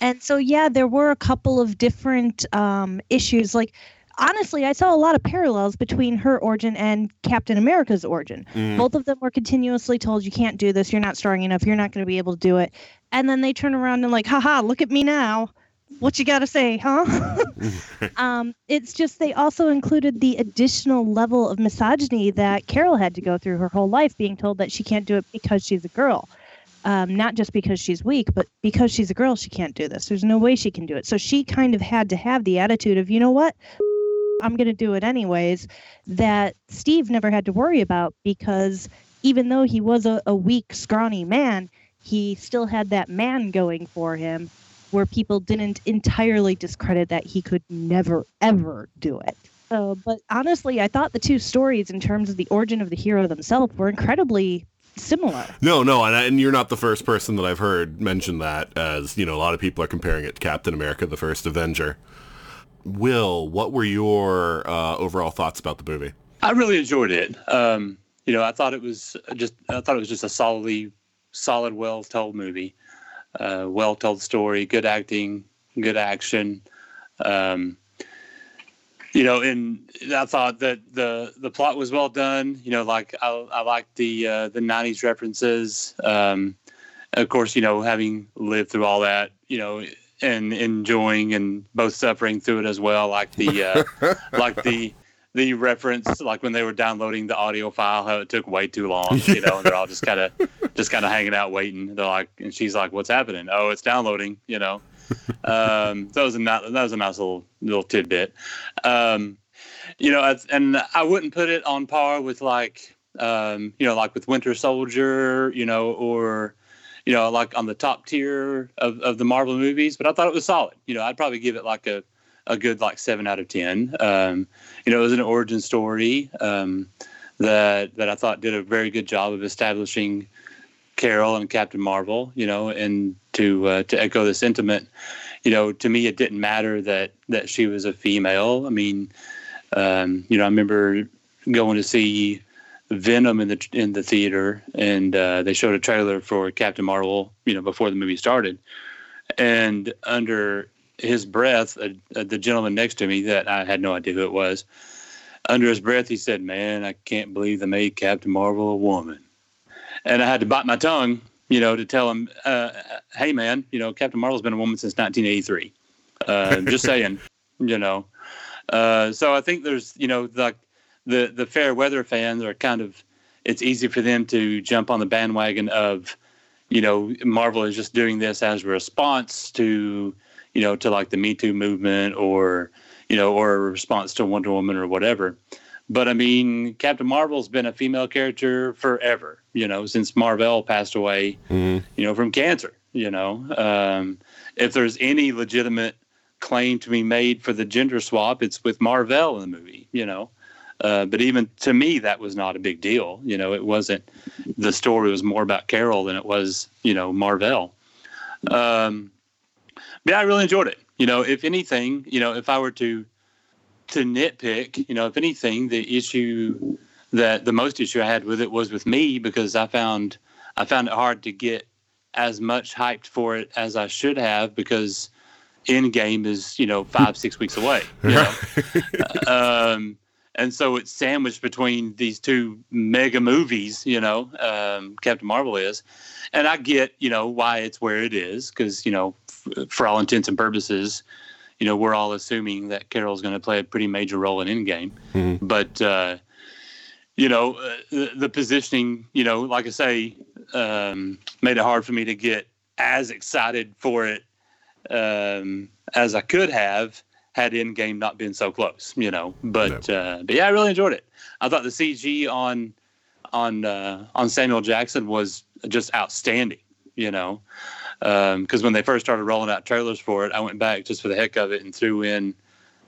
And so yeah, there were a couple of different um issues like honestly, I saw a lot of parallels between her origin and Captain America's origin. Mm. Both of them were continuously told you can't do this, you're not strong enough, you're not going to be able to do it. And then they turn around and like, haha, look at me now. What you got to say, huh? (laughs) (laughs) um, it's just they also included the additional level of misogyny that Carol had to go through her whole life, being told that she can't do it because she's a girl. Um, not just because she's weak, but because she's a girl, she can't do this. There's no way she can do it. So she kind of had to have the attitude of, you know what? (laughs) I'm going to do it anyways, that Steve never had to worry about because even though he was a, a weak, scrawny man, he still had that man going for him where people didn't entirely discredit that he could never, ever do it. So, but honestly, I thought the two stories, in terms of the origin of the hero themselves, were incredibly similar. No, no, and, and you're not the first person that I've heard mention that as, you know, a lot of people are comparing it to Captain America, the first Avenger. Will, what were your uh, overall thoughts about the movie? I really enjoyed it. Um, you know, I thought it was just I thought it was just a solidly solid, well told movie. Uh, well told story, good acting, good action. Um, you know, and I thought that the the plot was well done. You know, like I, I liked the uh, the '90s references. Um, of course, you know, having lived through all that, you know, and enjoying and both suffering through it as well. Like the uh, (laughs) like the the reference, like when they were downloading the audio file, how it took way too long. (laughs) You know, and they're all just kind of just kind of hanging out waiting. They're like, and she's like, "What's happening? Oh, it's downloading." You know (laughs) um, that was a that was a nice little little tidbit. Um, you know, and I wouldn't put it on par with like um, you know, like with Winter Soldier, you know, or you know, like on the top tier of, of the Marvel movies. But I thought it was solid. You know, I'd probably give it like a a good like seven out of ten. Um, you know, it was an origin story um, that that I thought did a very good job of establishing Carol and Captain Marvel, you know, and to uh, to echo the sentiment, you know, to me it didn't matter that that she was a female. I mean, um, you know, I remember going to see Venom in the in the theater, and uh, they showed a trailer for Captain Marvel, you know, before the movie started, and under his breath, uh, uh, the gentleman next to me that I had no idea who it was, under his breath, he said, "Man, I can't believe they made Captain Marvel a woman." and I had to bite my tongue, you know, to tell him, uh, "Hey, man, you know, Captain Marvel's been a woman since 1983." Uh, (laughs) just saying, you know. Uh, so I think there's, you know, like the the fair weather fans are kind of. It's easy for them to jump on the bandwagon of, you know, Marvel is just doing this as a response to, you know, to like the Me Too movement or, you know, or a response to Wonder Woman or whatever. But I mean, Captain Marvel's been a female character forever, you know, since Mar-Vell passed away, mm-hmm. you know, from cancer. You know, um, if there's any legitimate claim to be made for the gender swap, it's with Mar-Vell in the movie, you know. Uh, but even to me, that was not a big deal. You know, it wasn't. The story was more about Carol than it was, you know, Mar-Vell. Um, yeah, I really enjoyed it. You know, if anything, you know, if I were to to nitpick, you know, if anything, the issue that the most issue I had with it was with me because I found I found it hard to get as much hyped for it as I should have because Endgame is you know five six weeks away. You know? (laughs) um, and so it's sandwiched between these two mega movies. You know, um, Captain Marvel is, and I get you know why it's where it is because you know f- for all intents and purposes you know, we're all assuming that Carol's going to play a pretty major role in Endgame. Mm-hmm. But, uh, you know, uh, the, the, positioning, you know, like I say, um, made it hard for me to get as excited for it um, as I could have had Endgame not been so close, you know. But, uh, but yeah, I really enjoyed it. I thought the CG on on uh, on Samuel Jackson was just outstanding, you know because um, when they first started rolling out trailers for it, I went back just for the heck of it and threw in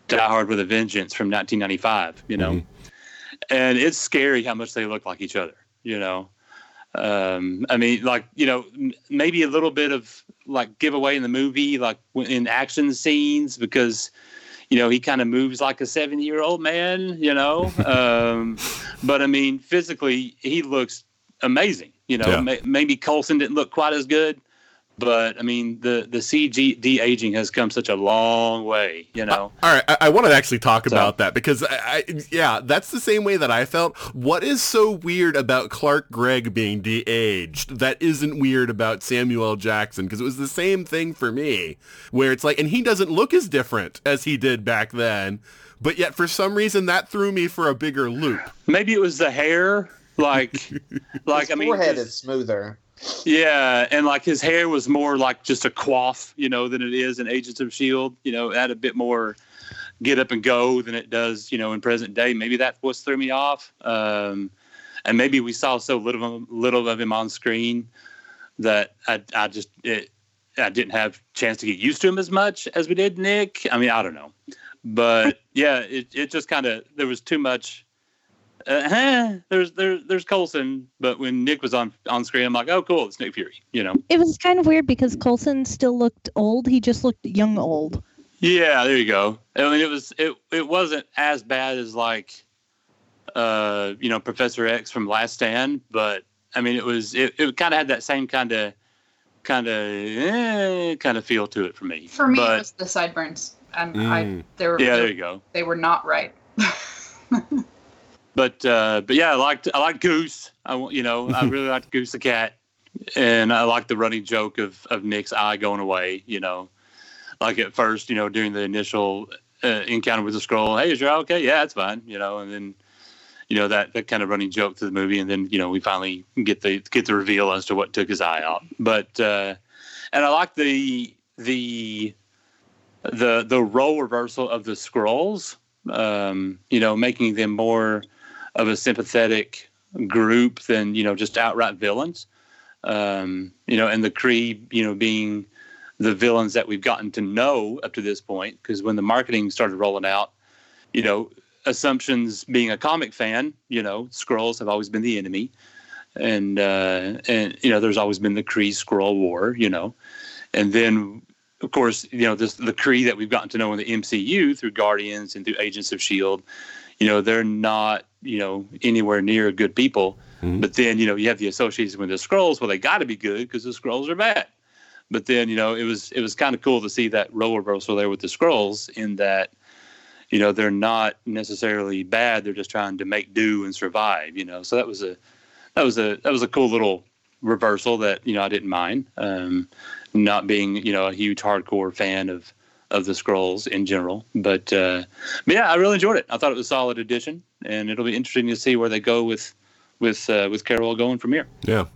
Die Hard with a Vengeance from 1995. You know, mm-hmm. and it's scary how much they look like each other. You know, um, I mean, like you know, maybe a little bit of like giveaway in the movie, like in action scenes, because you know he kind of moves like a 70 year old man. You know, (laughs) um, but I mean, physically he looks amazing. You know, yeah. may, maybe Coulson didn't look quite as good, but I mean the the CG de aging has come such a long way, you know. Uh, all right, I, I want to actually talk so. about that because I, I, yeah, that's the same way that I felt. What is so weird about Clark Gregg being de aged that isn't weird about Samuel Jackson? Because it was the same thing for me, where it's like, and he doesn't look as different as he did back then, but yet for some reason that threw me for a bigger loop. Maybe it was the hair, like, (laughs) like His I mean, forehead is smoother. Yeah, and like his hair was more like just a coif, you know, than it is in Agents of Shield. You know, had a bit more get up and go than it does, you know, in present day. Maybe that was threw me off, um, and maybe we saw so little of little of him on screen that I, I just it, I didn't have chance to get used to him as much as we did Nick. I mean, I don't know, but yeah, it it just kind of there was too much uh, there's there, there's Coulson, but when Nick was on on screen, I'm like, oh, cool, it's Nick Fury. You know, it was kind of weird because Coulson still looked old. He just looked young old. Yeah, there you go. I mean, it was it it wasn't as bad as like, uh, you know, Professor X from Last Stand, but I mean, it was it, it kind of had that same kind of kind of eh, kind of feel to it for me. For me, but, it was the sideburns. and I Mm. they were Yeah, there you go. they were not right. (laughs) But uh, but yeah, I liked I liked Goose. I you know I (laughs) really liked Goose the cat, and I liked the running joke of of Nick's eye going away. You know, like at first, you know, during the initial uh, encounter with the Skrull, hey, is your eye okay? Yeah, it's fine. You know, and then you know that that kind of running joke to the movie, and then you know we finally get the get the reveal as to what took his eye out. But uh, and I like the the the the role reversal of the Skrulls. Um, you know, making them more of a sympathetic group than you know just outright villains. Um, you know, and the Kree, you know, being the villains that we've gotten to know up to this point. Because when the marketing started rolling out, you know, assumptions being a comic fan, you know, Skrulls have always been the enemy, and uh, and you know, there's always been the Kree Skrull War, you know, and then of course, you know, this the Kree that we've gotten to know in the MCU through Guardians and through Agents of Shield, you know, they're not, you know, anywhere near good people. Mhm. But then, you know, you have the association with the Skrulls. Well, they got to be good because the Skrulls are bad. But then, you know, it was it was kind of cool to see that role reversal there with the Skrulls in that, you know, they're not necessarily bad. They're just trying to make do and survive. You know, so that was a that was a that was a cool little reversal that you know I didn't mind. Um, not being you know a huge hardcore fan of of the Skrulls in general, but, uh, but yeah, I really enjoyed it. I thought it was a solid addition, and it'll be interesting to see where they go with with uh, with Carol going from here. Yeah.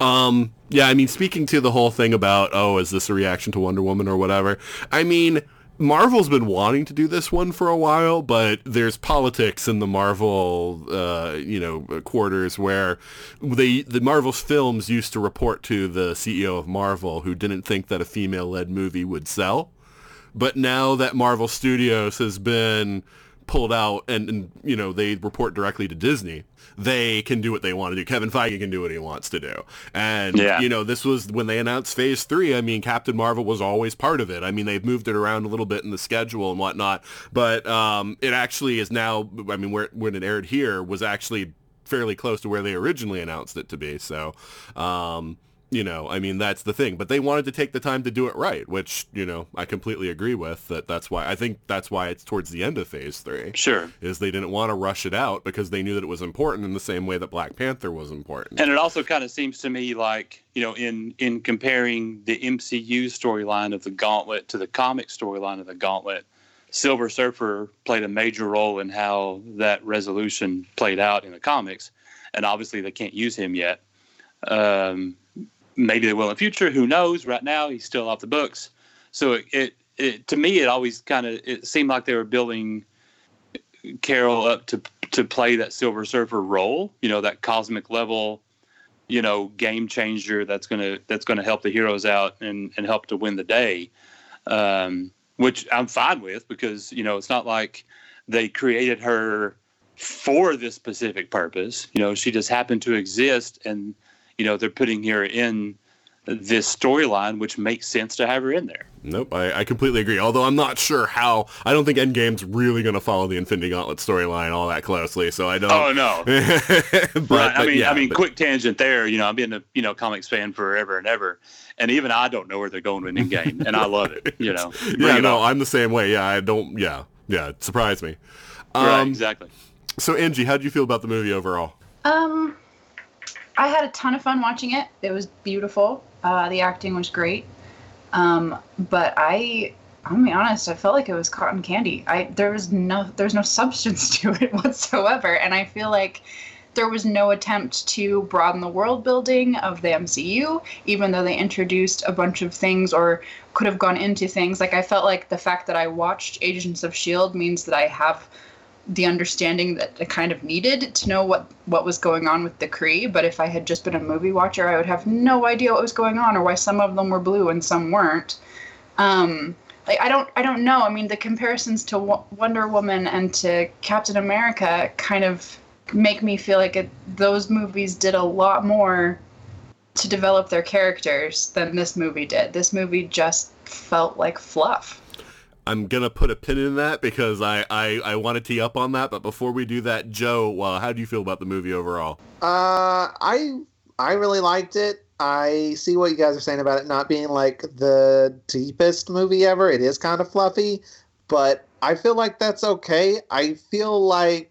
Um, yeah, I mean, speaking to the whole thing about, oh, is this a reaction to Wonder Woman or whatever? I mean, Marvel's been wanting to do this one for a while, but there's politics in the Marvel, uh, you know, quarters where they the Marvel's films used to report to the CEO of Marvel, who didn't think that a female-led movie would sell. But now that Marvel Studios has been pulled out and, and you know they report directly to Disney, they can do what they want to do. Kevin Feige can do what he wants to do. And Yeah. you know this was when they announced Phase Three. I mean, Captain Marvel was always part of it. I mean, they've moved it around a little bit in the schedule and whatnot, but um, it actually is now. I mean, where when it aired here was actually fairly close to where they originally announced it to be. So. Um, you know, I mean, that's the thing. But they wanted to take the time to do it right, which, you know, I completely agree with. That that's why I think that's why it's towards the end of phase three. Sure. Is they didn't want to rush it out because they knew that it was important in the same way that Black Panther was important. And it also kind of seems to me like you know, in in comparing the MCU storyline of the Gauntlet to the comic storyline of the Gauntlet, Silver Surfer played a major role in how that resolution played out in the comics, and obviously they can't use him yet. Um, maybe they will in the future. Who knows? Right now, he's still off the books. So it, it, it to me, it always kind of it seemed like they were building Carol up to to play that Silver Surfer role. You know, that cosmic level, you know, game changer that's gonna that's gonna help the heroes out and and help to win the day. Um, which I'm fine with because you know it's not like they created her for this specific purpose. You know, she just happened to exist, and you know they're putting her in this storyline, which makes sense to have her in there. Nope, I, I completely agree. Although I'm not sure how. I don't think Endgame's really going to follow the Infinity Gauntlet storyline all that closely. So I don't. Oh no, (laughs) but, right. I mean, yeah, I mean, but- quick tangent there. You know, I've been a you know comics fan forever and ever, and even I don't know where they're going with Endgame, and I love it. You know, (laughs) Bring Yeah, it no, on. I'm the same way. Yeah, I don't. Yeah, yeah, it surprised me. right, Um, exactly. So Anji, how did you feel about the movie overall? Um, I had a ton of fun watching it. It was beautiful. Uh, the acting was great. Um, but I, I'll be honest, I felt like it was cotton candy. I there was no there's no (laughs) substance to it whatsoever, and I feel like there was no attempt to broaden the world building of the MCU, even though they introduced a bunch of things or could have gone into things. Like I felt like the fact that I watched Agents of Shield means that I have the understanding that I kind of needed to know what what was going on with the Kree. But if I had just been a movie watcher, I would have no idea what was going on or why some of them were blue and some weren't. Um, like I don't I don't know. I mean, the comparisons to Wo- Wonder Woman and to Captain America kind of make me feel like it, those movies did a lot more to develop their characters than this movie did. This movie just felt like fluff. I'm gonna put a pin in that because I I, I want to tee up on that. But before we do that, Joe, uh, how do you feel about the movie overall? Uh, I I really liked it. I see what you guys are saying about it not being like the deepest movie ever. It is kind of fluffy, but I feel like that's okay. I feel like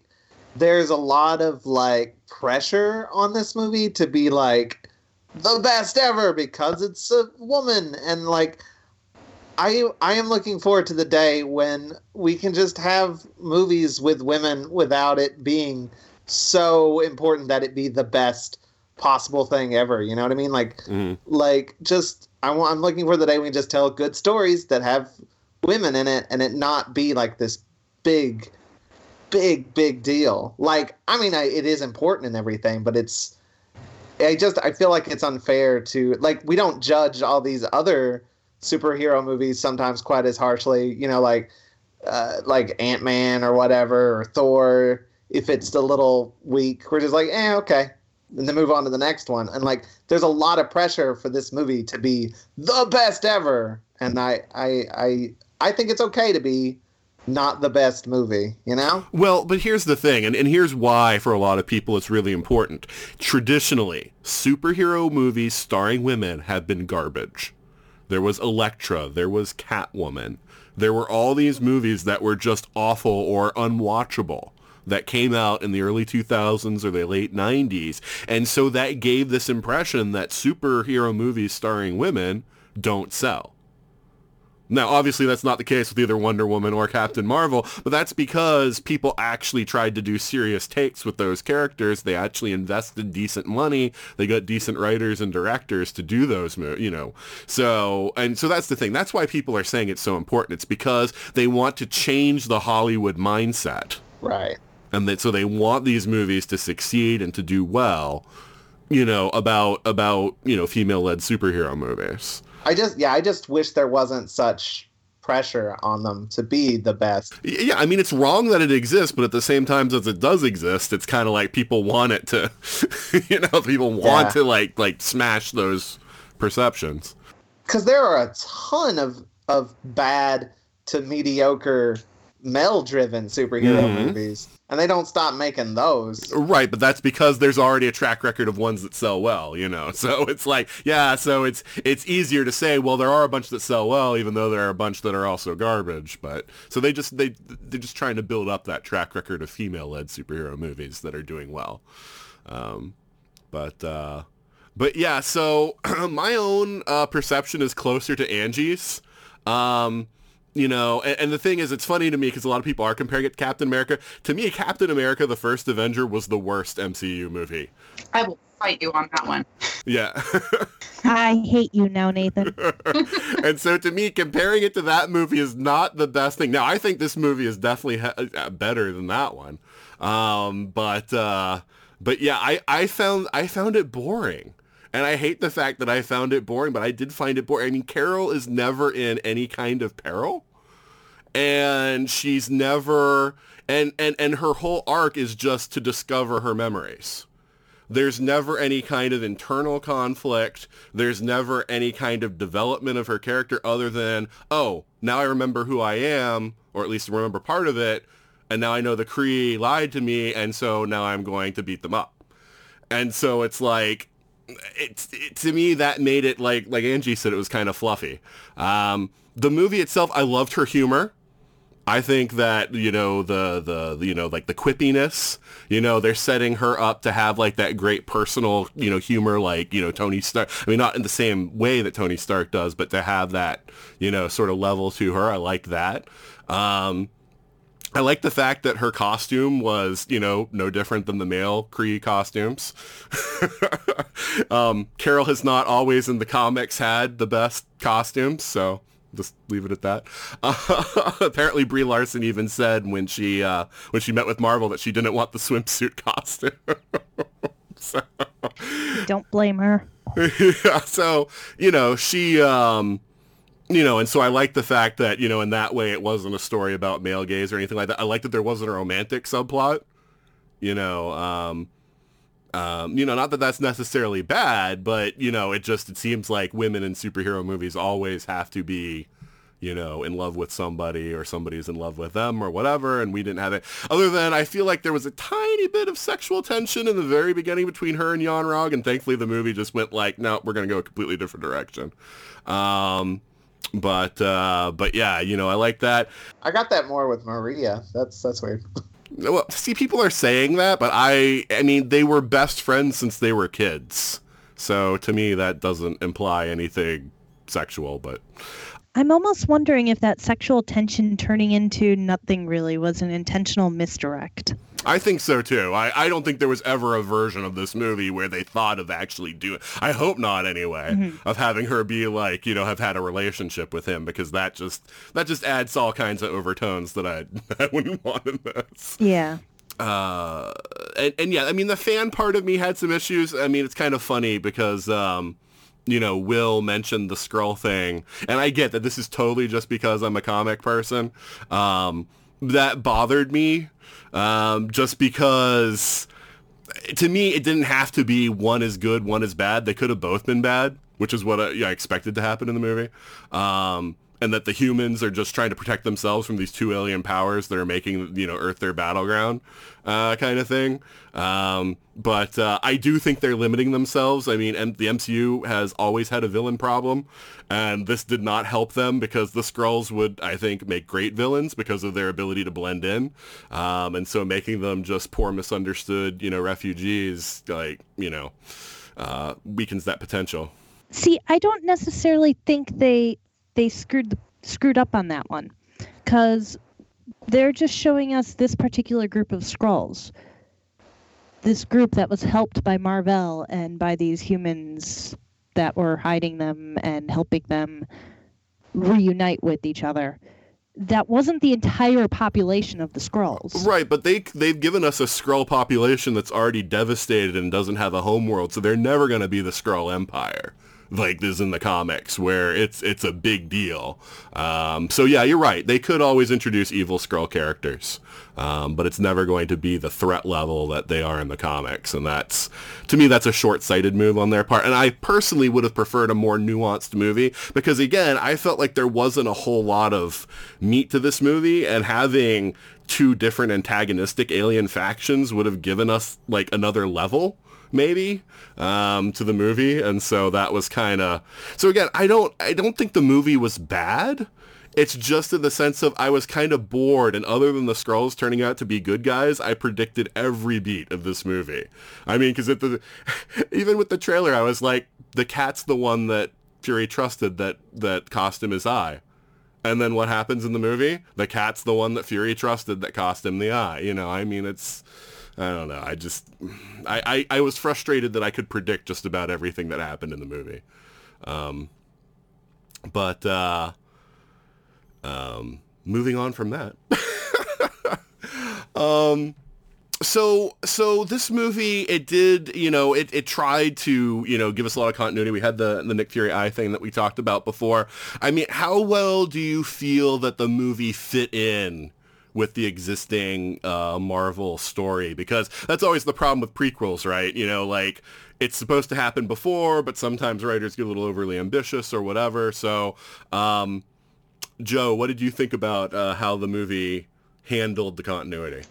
there's a lot of like pressure on this movie to be like the best ever because it's a woman and like I I am looking forward to the day when we can just have movies with women without it being so important that it be the best possible thing ever. You know what I mean? Like Mhm. like just I want I'm looking for the day we can just tell good stories that have women in it and it not be like this big big big deal. Like I mean I, it is important and everything, but it's I just I feel like it's unfair to like we don't judge all these other superhero movies sometimes quite as harshly. You know, like uh, like Ant Man or whatever or Thor. If it's a little weak, we're just like, eh, okay, and then move on to the next one. And like, there's a lot of pressure for this movie to be the best ever, and I I I I think it's okay to be not the best movie. You know? Well, but here's the thing, and, and here's why for a lot of people it's really important. Traditionally, superhero movies starring women have been garbage. There was Elektra, there was Catwoman. There were all these movies that were just awful or unwatchable that came out in the early 2000s or the late 90s. And so that gave this impression that superhero movies starring women don't sell. Now, obviously, that's not the case with either Wonder Woman or Captain Marvel, but that's because people actually tried to do serious takes with those characters. They actually invested decent money. They got decent writers and directors to do those, you know. So, and so that's the thing. That's why people are saying it's so important. It's because they want to change the Hollywood mindset Right. and that so they want these movies to succeed and to do well you know about about you know female led superhero movies I just yeah, I just wish there wasn't such pressure on them to be the best. Yeah i mean it's wrong that it exists but at the same time as it does exist it's kind of like people want it to (laughs) you know people want Yeah. to like like smash those perceptions because there are a ton of of bad to mediocre male-driven superhero Mhm. movies, and they don't stop making those. Right, but that's because there's already a track record of ones that sell well, you know. (laughs) So it's like, yeah, so it's it's easier to say, well, there are a bunch that sell well, even though there are a bunch that are also garbage. But so they just they they're just trying to build up that track record of female-led superhero movies that are doing well. Um, but uh, but yeah, so (clears throat) my own uh, perception is closer to Anji's. Um, you know, and, and the thing is, it's funny to me because a lot of people are comparing it to Captain America. To me, Captain America: The First Avenger was the worst MCU movie. I will fight you on that one. Yeah, (laughs) I hate you now, Nathan. (laughs) and so to me, comparing it to that movie is not the best thing. Now, I think this movie is definitely ha- uh, better than that one, um, but uh, but yeah, I, I found I found it boring. And I hate the fact that I found it boring, but I did find it boring. I mean, Carol is never in any kind of peril. And she's never and, and, and her whole arc is just to discover her memories. There's never any kind of internal conflict. There's never any kind of development of her character other than, oh, now I remember who I am, or at least remember part of it, and now I know the Kree lied to me, and so now I'm going to beat them up. And so it's like, it's it, to me that made it like like Anji said it was kind of fluffy. Um, the movie itself, I loved her humor. I think that you know the the you know like the quippiness, you know they're setting her up to have like that great personal you know humor like you know Tony Stark. I mean not in the same way that Tony Stark does, but to have that you know sort of level to her. I like that. Um, I like the fact that her costume was, you know, no different than the male Kree costumes. (laughs) um, Carol has not always in the comics had the best costumes, so just leave it at that. Uh, (laughs) apparently, Brie Larson even said when she uh, when she met with Marvel that she didn't want the swimsuit (laughs) costume. so, Don't blame her. yeah, so you know she um you know and so i like the fact that you know in that way it wasn't a story about male gaze or anything like that i like that there wasn't a romantic subplot you know um um, you know, not that that's necessarily bad, but you know, it just it seems like women in superhero movies always have to be, you know, in love with somebody or somebody's in love with them or whatever, and we didn't have it. Other than I feel like there was a tiny bit of sexual tension in the very beginning between her and Yon-Rogg, and thankfully the movie just went like, no, we're gonna go a completely different direction. Um, but uh, but yeah, you know, I like that. I got that more with Maria. That's that's weird. Well, see, people are saying that, but I, I mean, they were best friends since they were kids. So to me, that doesn't imply anything sexual. But I'm almost wondering if that sexual tension turning into nothing really was an intentional misdirect. I think so too. I, I don't think there was ever a version of this movie where they thought of actually doing. I hope not anyway. Mm-hmm. Of having her be like you know have had a relationship with him because that just that just adds all kinds of overtones that I (laughs) I wouldn't want in this. Yeah. Uh, and, and yeah, I mean the fan part of me had some issues. I mean it's kind of funny because um, you know, Will mentioned the Skrull thing, and I get that this is totally just because I'm a comic person. Um, that bothered me, um, just because to me it didn't have to be one is good, one is bad. They could have both been bad, which is what I, yeah, I expected to happen in the movie. Um, and that the humans are just trying to protect themselves from these two alien powers that are making you know Earth their battleground, uh, kind of thing. Um, but uh, I do think they're limiting themselves. I mean, the MCU has always had a villain problem, and this did not help them because the Skrulls would, I think, make great villains because of their ability to blend in, um, and so making them just poor, misunderstood, you know, refugees, like you know, uh, weakens that potential. See, I don't necessarily think they they screwed screwed up on that one because they're just showing us this particular group of Skrulls. This group that was helped by Marvel and by these humans that were hiding them and helping them reunite with each other. That wasn't the entire population of the Skrulls. Right, but they they've given us a Skrull population that's already devastated and doesn't have a homeworld, so they're never going to be the Skrull Empire like this in the comics where it's it's a big deal. Um, so yeah, you're right. They could always introduce evil Skrull characters, um, but it's never going to be the threat level that they are in the comics, and that's to me that's a short-sighted move on their part. And I personally would have preferred a more nuanced movie because again, I felt like there wasn't a whole lot of meat to this movie, and having two different antagonistic alien factions would have given us like another level maybe um, to the movie, and so that was kind of. So again, I don't I don't think the movie was bad. It's just in the sense of I was kind of bored, and other than the Skrulls turning out to be good guys, I predicted every beat of this movie. I mean, because (laughs) even with the trailer, I was like, the cat's the one that Fury trusted that that cost him his eye. And then what happens in the movie? The cat's the one that Fury trusted that cost him the eye. You know, I mean, it's I don't know. I just, I, I, I, was frustrated that I could predict just about everything that happened in the movie. Um, but, uh, um, moving on from that. (laughs) um, so so this movie it did you know it, it tried to you know give us a lot of continuity we had the the nick fury eye thing that we talked about before i mean how well do you feel that the movie fit in with the existing uh, Marvel story because that's always the problem with prequels, right? You know, like it's supposed to happen before, but sometimes writers get a little overly ambitious or whatever. So, um, Joe, what did you think about uh, how the movie handled the continuity?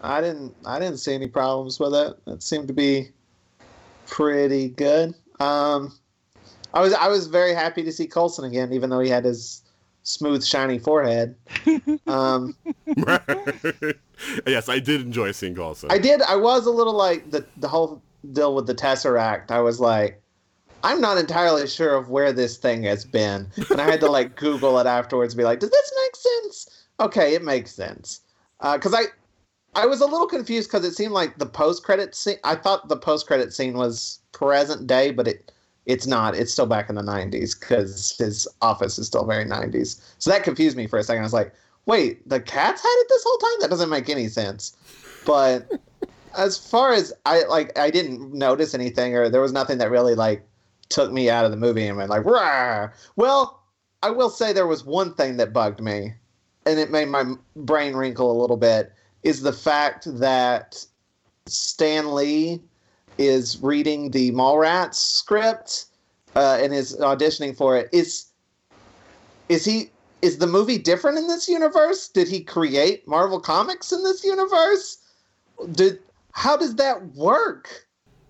I didn't. I didn't see any problems with it. It seemed to be pretty good. Um, I was. I was very happy to see Coulson again, even though he had his smooth, shiny forehead. Um, (laughs) yes, I did enjoy seeing Coulson. I did. I was a little like the the whole deal with the Tesseract. I was like, I'm not entirely sure of where this thing has been, and I had to like Google it afterwards, and be like, does this make sense? Okay, it makes sense. Because uh, I. I was a little confused because it seemed like the post credit scene. I thought the post credit scene was present day, but it it's not. It's still back in the 90s because his office is still very 90s. So that confused me for a second. I was like, wait, the cats had it this whole time? That doesn't make any sense. But (laughs) as far as I like, I didn't notice anything, or there was nothing that really like took me out of the movie and went like, Rah! well, I will say there was one thing that bugged me, and it made my brain wrinkle a little bit. Is the fact that Stan Lee is reading the Mallrats script uh, and is auditioning for it. Is is he is the movie different in this universe? Did he create Marvel Comics in this universe? Did how does that work?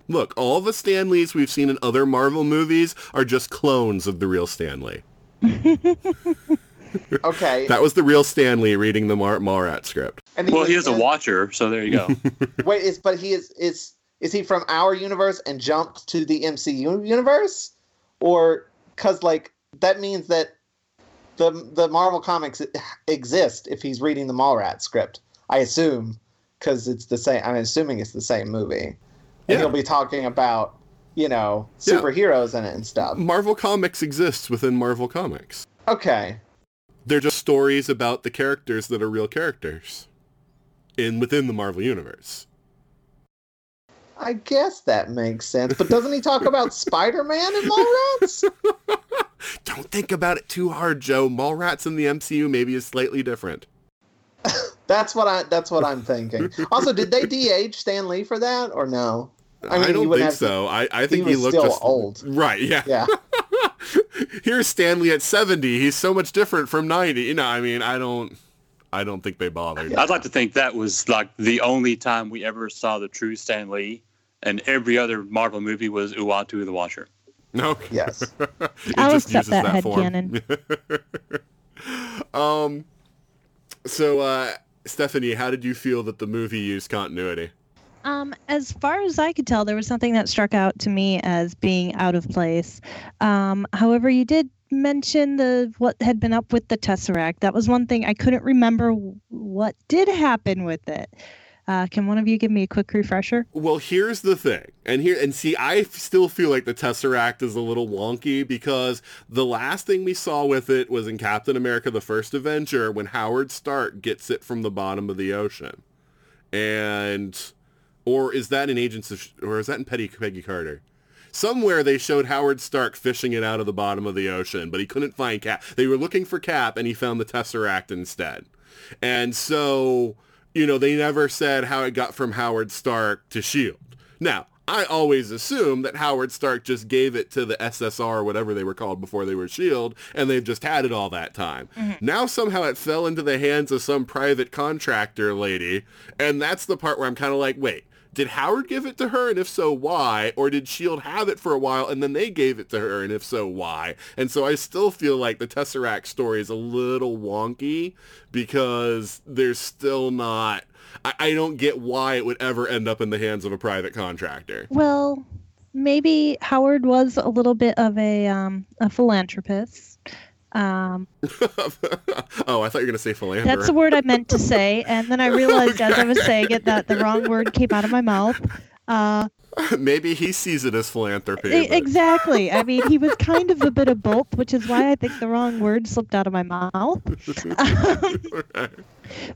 Look, all the Stan Lees we've seen in other Marvel movies are just clones of the real Stan Lee. (laughs) Okay. (laughs) That was the real Stan Lee reading the Mar- Mallrat script. and Well, was he is a watcher, so there you go. (laughs) Wait, is but he is is is he from our universe and jumped to the MCU universe, or because like that means that the the Marvel comics exist if he's reading the Mallrat script. I assume because it's the same. I'm assuming it's the same movie, and Yeah. he'll be talking about you know Yeah. superheroes in it and stuff. Marvel Comics exists within Marvel Comics. Okay, They're just stories about the characters that are real characters in within the Marvel universe. I guess that makes sense. But doesn't he talk about (laughs) Spider Man in Mallrats? (laughs) Don't think about it too hard, Joe. Mallrats in the MCU maybe is slightly different. (laughs) That's what I. That's what I'm thinking. Also, did they de-age Stan Lee for that or no? I, mean, you don't think have to- so. I, I think he he, looked still just old. Right, yeah. Yeah. Here's Stan Lee at 70. He's so much different from 90. You know, I mean, I don't I don't think they bothered. I'd like to think that was like the only time we ever saw the true Stan Lee, and every other Marvel movie was Uatu the Watcher. No. Yes. (laughs) It I'll just accept uses that form. headcanon. (laughs) um so uh Stephanie, how did you feel that the movie used continuity? Um, as far as I could tell, there was something that struck out to me as being out of place. Um, however, you did mention the what had been up with the Tesseract. That was one thing I couldn't remember what did happen with it. Uh, can one of you give me a quick refresher? Well, here's the thing, and here and see, I still feel like the Tesseract is a little wonky because the last thing we saw with it was in Captain America: The First Avenger when Howard Stark gets it from the bottom of the ocean, and or is that in Agents of, or is that in Petty Peggy Carter? Somewhere they showed Howard Stark fishing it out of the bottom of the ocean, but he couldn't find Cap. They were looking for Cap, and he found the Tesseract instead. And so, you know, they never said how it got from Howard Stark to S.H.I.E.L.D. Now, I always assume that Howard Stark just gave it to the SSR or whatever they were called before they were S.H.I.E.L.D., and they've just had it all that time. Mm-hmm. Now somehow it fell into the hands of some private contractor lady, and that's the part where I'm kind of like, wait, did Howard give it to her, and if so, why? Or did S.H.I.E.L.D. have it for a while, and then they gave it to her, and if so, why? And so I still feel like the Tesseract story is a little wonky because there's still not... I, I don't get why it would ever end up in the hands of a private contractor. Well, maybe Howard was a little bit of a um, a philanthropist. Um, (laughs) oh, I thought you were going to say philanderer. that's the word I meant to say, and then I (laughs) realized as I was saying it that the wrong word came out of my mouth. Uh, (laughs) Maybe he sees it as philanthropy. but- exactly. I mean, he was kind of a bit of both, which is why I think the wrong word slipped out of my mouth.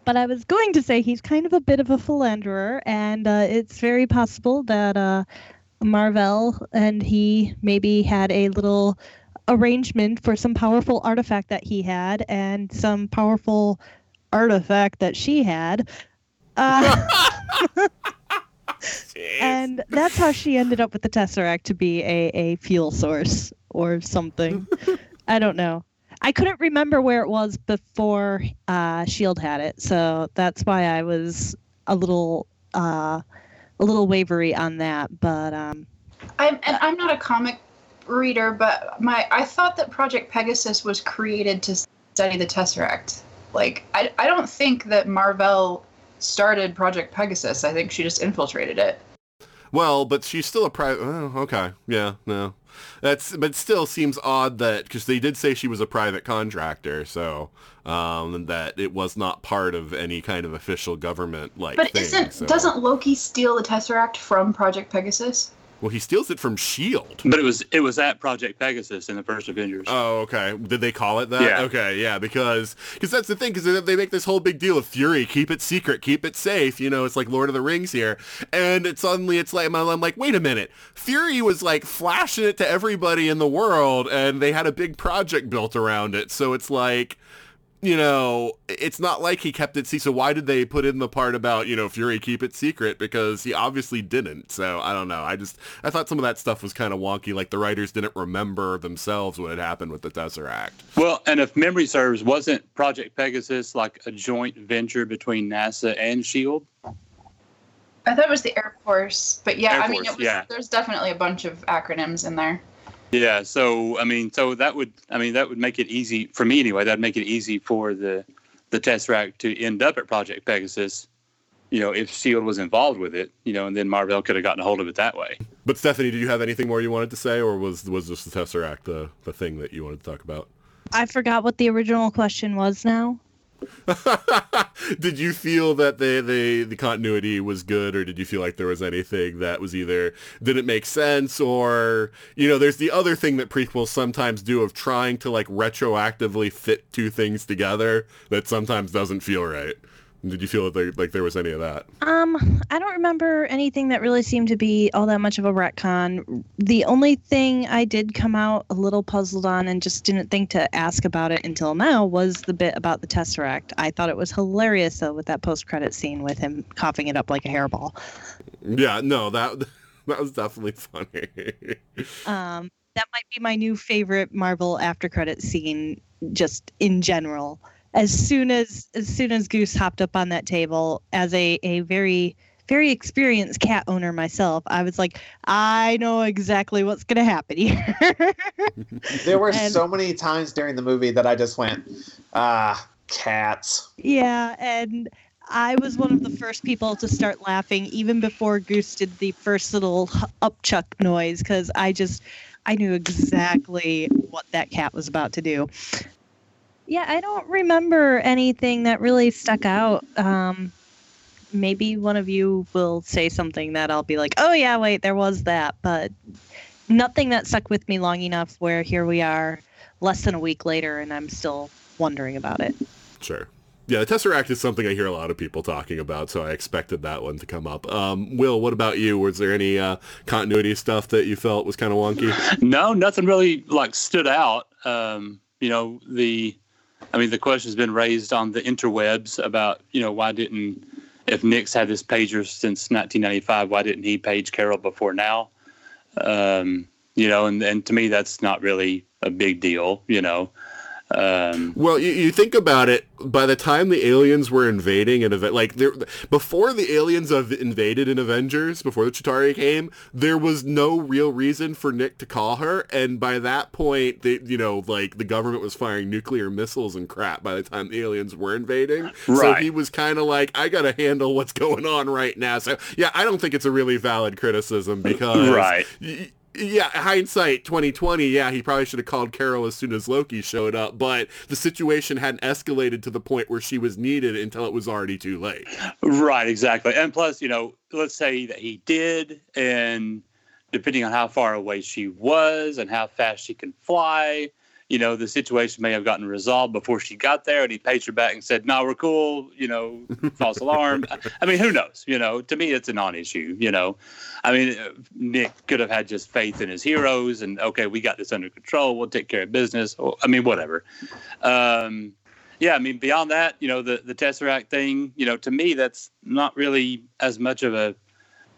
but I was going to say he's kind of a bit of a philanderer, and uh, it's very possible that uh, Marvel and he maybe had a little arrangement for some powerful artifact that he had and some powerful artifact that she had. Uh, (laughs) and that's how she ended up with the Tesseract to be a, a fuel source or something. (laughs) I don't know. I couldn't remember where it was before uh, Shield had it, so that's why I was a little uh, a little wavery on that. But um, I'm and I'm not a comic reader, but my I thought that Project Pegasus was created to study the Tesseract. Like I I don't think that Marvel started Project Pegasus. I think she just infiltrated it. Well, but she's still a private. Oh, okay. Yeah, no. That's but still seems odd that because they did say she was a private contractor, so um, that it was not part of any kind of official government like But thing. isn't so- doesn't Loki steal the Tesseract from Project Pegasus? Well, he steals it from Shield. But it was it was at Project Pegasus in the first Avengers. Oh, okay. Did they call it that? Yeah. Okay, yeah, because because that's the thing because they, make this whole big deal of Fury, keep it secret, keep it safe. You know, it's like Lord of the Rings here, and it suddenly it's like I'm like, wait a minute, Fury was like flashing it to everybody in the world, and they had a big project built around it. So it's like. You know, it's not like he kept it secret. So why did they put in the part about, you know, Fury keep it secret? Because he obviously didn't. So I don't know. I just, I thought some of that stuff was kind of wonky. Like the writers didn't remember themselves what had happened with the Tesseract. Well, and if memory serves, wasn't Project Pegasus like a joint venture between NASA and Shield? I thought it was the Air Force, but yeah, Air I mean, Force, it was, yeah. there's definitely a bunch of acronyms in there. Yeah, so I mean, so that would I mean that would make it easy for me anyway. That'd make it easy for the the Tesseract to end up at Project Pegasus. You know, if Shield was involved with it, you know, and then Marvel could have gotten a hold of it that way. But Stephanie, did you have anything more you wanted to say, or was was just the Tesseract the the thing that you wanted to talk about? I forgot what the original question was now. (laughs) did you feel that the, the the continuity was good, or did you feel like there was anything that was either didn't make sense, or you know, there's the other thing that prequels sometimes do of trying to like retroactively fit two things together that sometimes doesn't feel right. Did you feel like there, like there was any of that? Um, I don't remember anything that really seemed to be all that much of a retcon. The only thing I did come out a little puzzled on and just didn't think to ask about it until now was the bit about the Tesseract. I thought it was hilarious though with that post-credit scene with him coughing it up like a hairball. Yeah, no, that (laughs) that was definitely funny. (laughs) um, that might be my new favorite Marvel after credit scene just in general as soon as as soon as Goose hopped up on that table as a a very very experienced cat owner myself, I was like, I know exactly what's going to happen here. (laughs) there were and, so many times during the movie that I just went, ah, cats. Yeah, and I was one of the first people to start laughing even before Goose did the first little upchuck noise because I just I knew exactly what that cat was about to do. Yeah, I don't remember anything that really stuck out. Um, maybe one of you will say something that I'll be like, oh, yeah, wait, there was that. But nothing that stuck with me long enough where here we are less than a week later and I'm still wondering about it. Sure. Yeah, the Tesseract is something I hear a lot of people talking about, so I expected that one to come up. Um, Will, what about you? Was there any uh, continuity stuff that you felt was kind of wonky? No, nothing really like stood out. Um, you know, the I mean, the question's been raised on the interwebs about, you know, why didn't, if Nick's had this pager since 1995, why didn't he page Carol before now? Um, you know, and, and to me, that's not really a big deal, you know. Um, well, you, you, think about it. By the time the aliens were invading and like there, before the aliens have invaded in Avengers, before the Chitauri came, there was no real reason for Nick to call her. And by that point, they, you know, like the government was firing nuclear missiles and crap. By the time the aliens were invading, right. so he was kind of like, I got to handle what's going on right now. So yeah, I don't think it's a really valid criticism because right. Y- yeah, hindsight 2020, yeah, he probably should have called Carol as soon as Loki showed up, but the situation hadn't escalated to the point where she was needed until it was already too late. Right, exactly. And plus, you know, let's say that he did, and depending on how far away she was and how fast she can fly, you know, the situation may have gotten resolved before she got there, and he paged her back and said, "No, we're cool." You know, (laughs) false alarm. I mean, who knows? You know, to me, it's a non-issue. You know, I mean, Nick could have had just faith in his heroes, and okay, we got this under control. We'll take care of business. Or, I mean, whatever. Um, yeah, I mean, beyond that, you know, the the Tesseract thing. You know, to me, that's not really as much of a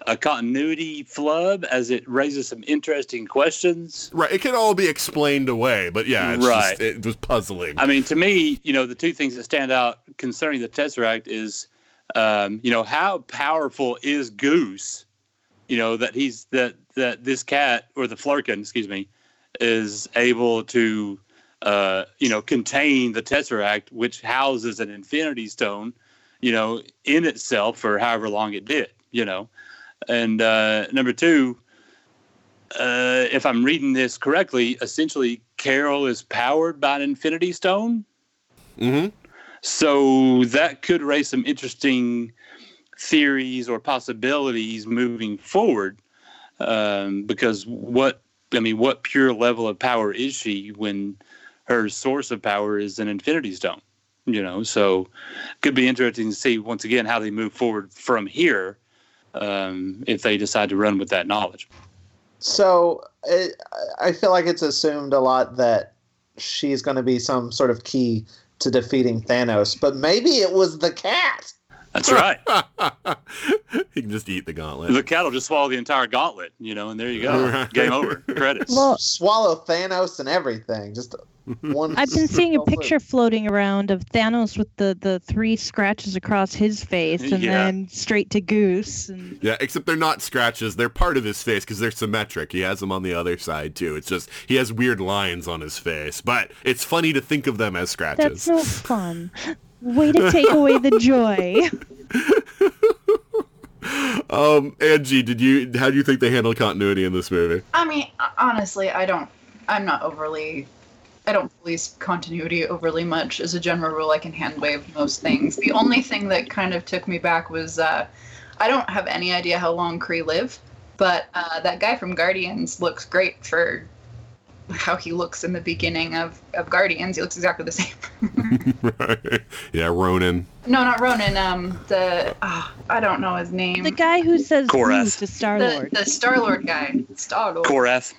a continuity flub as it raises some interesting questions. Right. It can all be explained away, but yeah, right. Just, it was puzzling. I mean, to me, you know, the two things that stand out concerning the Tesseract is, um, you know, how powerful is Goose? You know that he's that that this cat or the Flerken, excuse me, is able to, uh, you know, contain the Tesseract, which houses an Infinity Stone, you know, in itself for however long it did. You know, and uh, number two, uh, if I'm reading this correctly, essentially Carol is powered by an Infinity Stone. Mm-hmm. So that could raise some interesting theories or possibilities moving forward. Um, because what I mean, what pure level of power is she when her source of power is an Infinity Stone? You know, so could be interesting to see once again how they move forward from here um, if they decide to run with that knowledge. So it, I feel like it's assumed a lot that she's going to be some sort of key to defeating Thanos, but maybe it was the cat. That's right. (laughs) he can just eat the gauntlet. The cat will just swallow the entire gauntlet, you know, and there you go. (laughs) Game over. Credits. Well, swallow Thanos and everything. Just (laughs) One I've been seeing a fell through. picture floating around of Thanos with the, the three scratches across his face and Yeah. then straight to Goose. And Yeah, except they're not scratches. They're part of his face because they're symmetric. He has them on the other side too. It's just he has weird lines on his face, but it's funny to think of them as scratches. that's no fun. Way to take away the joy. (laughs) Um, Anji, did you how do you think they handled continuity in this movie? I mean, honestly, I don't. I'm not overly. I don't police continuity overly much. As a general rule, I can hand wave most things. The only thing that kind of took me back was uh, I don't have any idea how long Kree lived, but uh, that guy from Guardians looks great for how he looks in the beginning of, of Guardians. He looks exactly the same. right. (laughs) (laughs) yeah, Ronan. no, not Ronan. Um, the ah, I don't know his name. The guy who says Korath. To Star the, Lord. the Star Lord guy. Star Lord. Korath.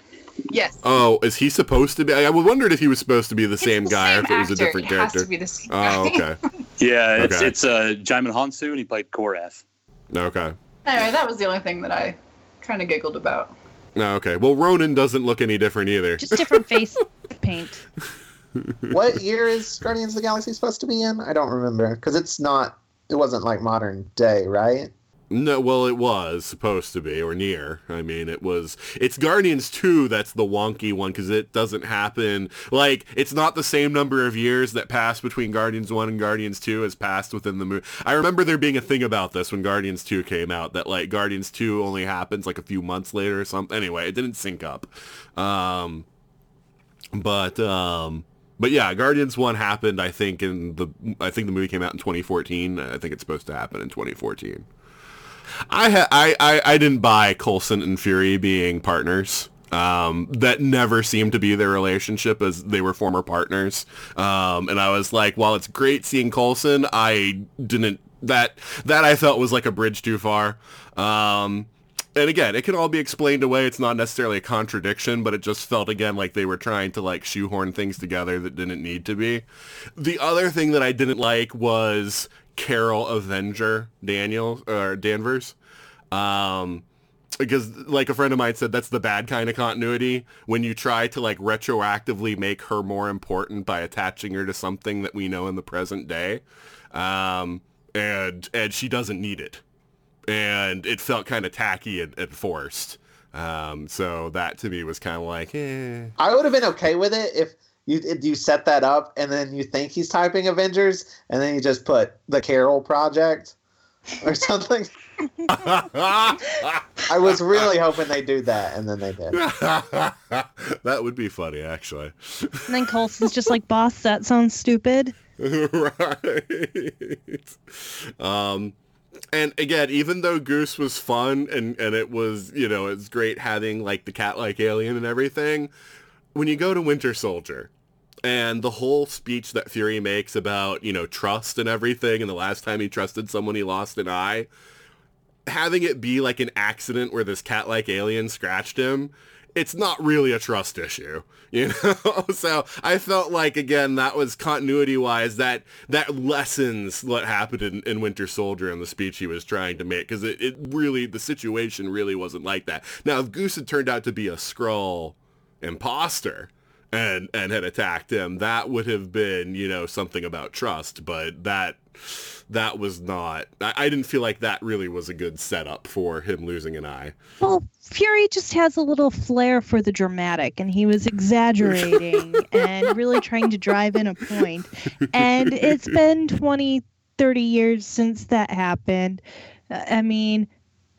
Yes. Oh, is he supposed to be? I wondered if he was supposed to be the It's same the guy or same if it was a different It has character. to be the same Oh, guy. okay. (laughs) Yeah, it's Okay. it's uh, Djimon Hounsou, and he played Korath. Okay. Anyway, that was the only thing that I kind of giggled about. No, okay. Well, Ronan doesn't look any different either. Just different (laughs) face paint. What year is Guardians of the Galaxy supposed to be in? I don't remember because it's not. It wasn't like modern day, right? No, well, it was supposed to be, or near. I mean, it was. It's Guardians 2 that's the wonky one, because it doesn't happen. Like, it's not the same number of years that passed between Guardians 1 and Guardians 2 as passed within the movie. I remember there being a thing about this when Guardians 2 came out, that, like, Guardians 2 only happens, like, a few months later or something. Anyway, it didn't sync up. Um, but, um... But yeah, Guardians One happened. I think in the I think the movie came out in 2014. I think it's supposed to happen in 2014. I ha- I, I I didn't buy Coulson and Fury being partners. Um, that never seemed to be their relationship as they were former partners. Um, and I was like, while it's great seeing Coulson, I didn't that that I felt was like a bridge too far. Um, and again, it can all be explained away. It's not necessarily a contradiction, but it just felt again like they were trying to like shoehorn things together that didn't need to be. The other thing that I didn't like was Carol Avenger Daniel or Danvers. Um, because like a friend of mine said that's the bad kind of continuity when you try to like retroactively make her more important by attaching her to something that we know in the present day um and and she doesn't need it and it felt kind of tacky and, and forced um so that to me was kind of like eh. I would have been okay with it if you you set that up and then you think he's typing Avengers and then you just put the Carol Project or (laughs) something. (laughs) I was really hoping they do that, and then they did. (laughs) that would be funny actually And then Coulson's just like, boss, that sounds stupid. right. Um, and again, even though Goose was fun and, and it was, you know, it's great having like the cat-like alien and everything, when you go to Winter Soldier and the whole speech that Fury makes about, you know, trust and everything and the last time he trusted someone he lost an eye, having it be like an accident where this cat-like alien scratched him, it's not really a trust issue, (laughs) you know. so I felt like again that was continuity-wise that that lessens what happened in, in Winter Soldier and the speech he was trying to make because it, it really the situation really wasn't like that. Now if Goose had turned out to be a Skrull imposter and and had attacked him, that would have been you know something about trust, but that that was not. I, I didn't feel like that really was a good setup for him losing an eye. Well, Fury just has a little flair for the dramatic, and he was exaggerating (laughs) and really trying to drive in a point. And it's been 20, 30 years since that happened. I mean,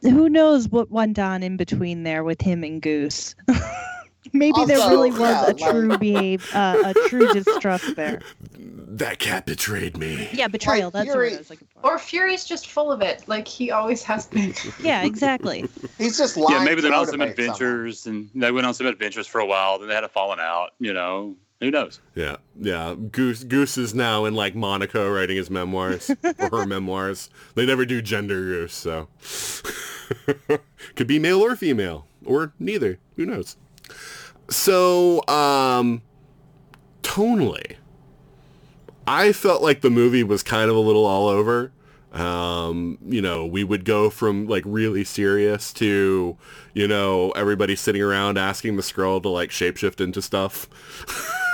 who knows what went on in between there with him and Goose? (laughs) Maybe there Also, really was yeah, a true like- behave, uh, a true (laughs) distrust there. That cat betrayed me. Yeah, betrayal. That's Fury- what I was looking for. Or Fury's just full of it, like he always has been. (laughs) Yeah, exactly. (laughs) He's just lying. yeah, maybe they went on some motivate someone. adventures, and they went on some adventures for a while. Then they had a falling out. You know, who knows? Yeah, yeah. Goose Goose is now in like Monaco writing his memoirs or her memoirs. They never do gender Goose, so could be male or female or neither. Who knows? So, um, tonally, I felt like the movie was kind of a little all over. Um, you know, we would go from like really serious to, you know, everybody sitting around asking the Skrull to like shapeshift into stuff.